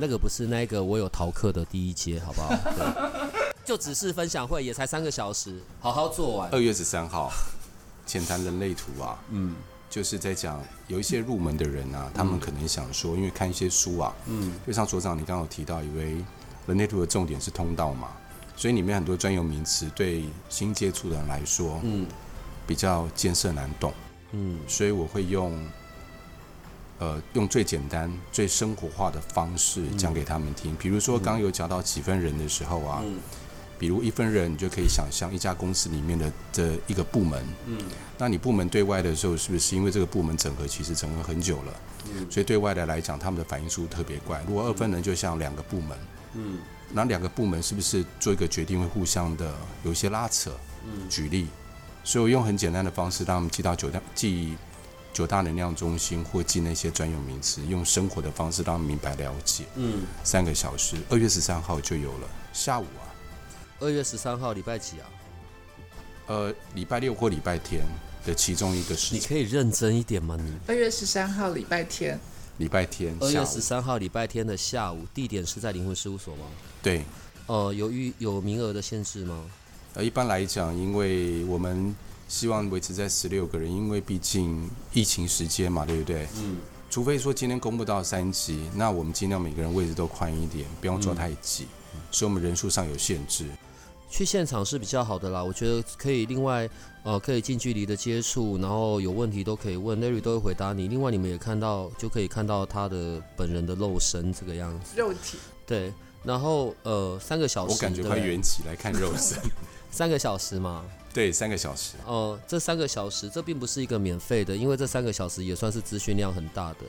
那个不是那个我有逃课的第一阶，好不好？对，就只是分享会，也才三个小时，好好做完。二月十三号，浅谈人类图啊，嗯，就是在讲有一些入门的人啊，他们可能想说，因为看一些书啊，嗯，就像所长你刚刚有提到，以为人类图的重点是通道嘛，所以里面很多专有名词对新接触的人来说，嗯，比较艰涩难懂，嗯，所以我会用。呃，用最简单、最生活化的方式讲给他们听。比如说，刚刚有讲到几分人的时候啊，比如一分人，你就可以想象一家公司里面的这一个部门。嗯，那你部门对外的时候，是不是因为这个部门整合其实整合很久了？嗯，所以对外的来讲，他们的反应速度特别快。如果二分人就像两个部门，嗯，那两个部门是不是做一个决定会互相的有一些拉扯？嗯，举例，所以我用很简单的方式让他们记到九大记。九大能量中心或记那些专有名词，用生活的方式让他们明白了解。嗯，三个小时，二月十三号就有了。下午啊，二月十三号礼拜几啊？呃，礼拜六或礼拜天的其中一个时间。你可以认真一点吗？你二月十三号礼拜天。礼拜天。二月十三号礼拜天的下午，地点是在灵魂事务所吗？对。呃，有预有名额的限制吗？呃，一般来讲，因为我们。希望维持在十六个人，因为毕竟疫情时间嘛，对不对？嗯。除非说今天公布到三级，那我们尽量每个人位置都宽一点，不用坐太挤，嗯、所以我们人数上有限制。去现场是比较好的啦，我觉得可以。另外，呃，可以近距离的接触，然后有问题都可以问，Larry 都会回答你。另外，你们也看到，就可以看到他的本人的肉身这个样子。肉体。对，然后呃，三个小时。我感觉快圆起来看肉身。三个小时嘛。对，三个小时。哦、呃，这三个小时，这并不是一个免费的，因为这三个小时也算是资讯量很大的。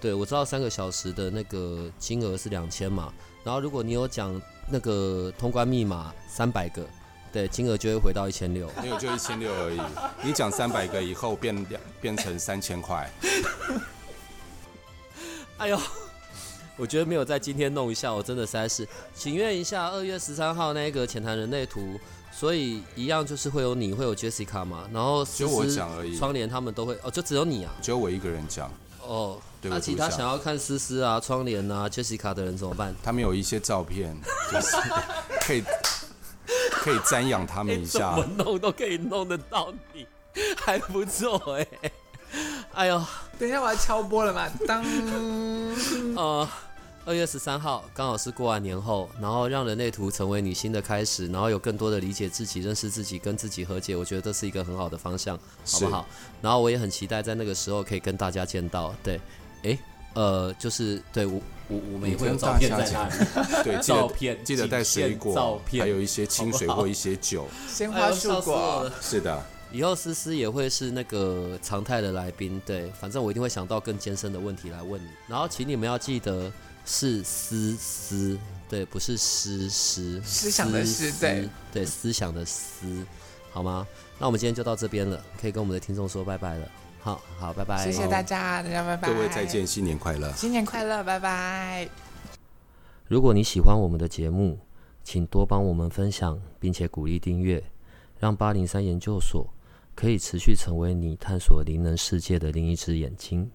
对，我知道三个小时的那个金额是两千嘛，然后如果你有讲那个通关密码三百个，对，金额就会回到一千六。没有，就一千六而已。你讲三百个以后变两变成三千块。哎呦，我觉得没有在今天弄一下，我真的实在是，请愿一下二月十三号那个浅谈人类图。所以一样就是会有你会有 Jessica 嘛，然后只有我讲而已。窗帘他们都会哦，就只有你啊，只有我一个人讲。哦，那其他想要看思思啊、窗帘啊、Jessica 的人怎么办？他们有一些照片，就是 可以可以瞻仰他们一下。怎么弄都可以弄得到你，还不错哎、欸。哎呦，等一下我要敲波了嘛？当呃。二月十三号刚好是过完年后，然后让人类图成为你新的开始，然后有更多的理解自己、认识自己、跟自己和解，我觉得这是一个很好的方向，好不好？然后我也很期待在那个时候可以跟大家见到。对，哎，呃，就是对我我我们也会有照片在那里，对，照片记得带水果，照片还有一些清水或一些酒，鲜花束果，是的。以后思思也会是那个常态的来宾，对，反正我一定会想到更艰深的问题来问你，然后请你们要记得。是思思，对，不是思思，思想的思，对，对，思想的思，好吗？那我们今天就到这边了，可以跟我们的听众说拜拜了。好好，拜拜，谢谢大家，大家拜拜，各位再见，新年快乐，新年快乐，拜拜。如果你喜欢我们的节目，请多帮我们分享，并且鼓励订阅，让八零三研究所可以持续成为你探索灵能世界的另一只眼睛。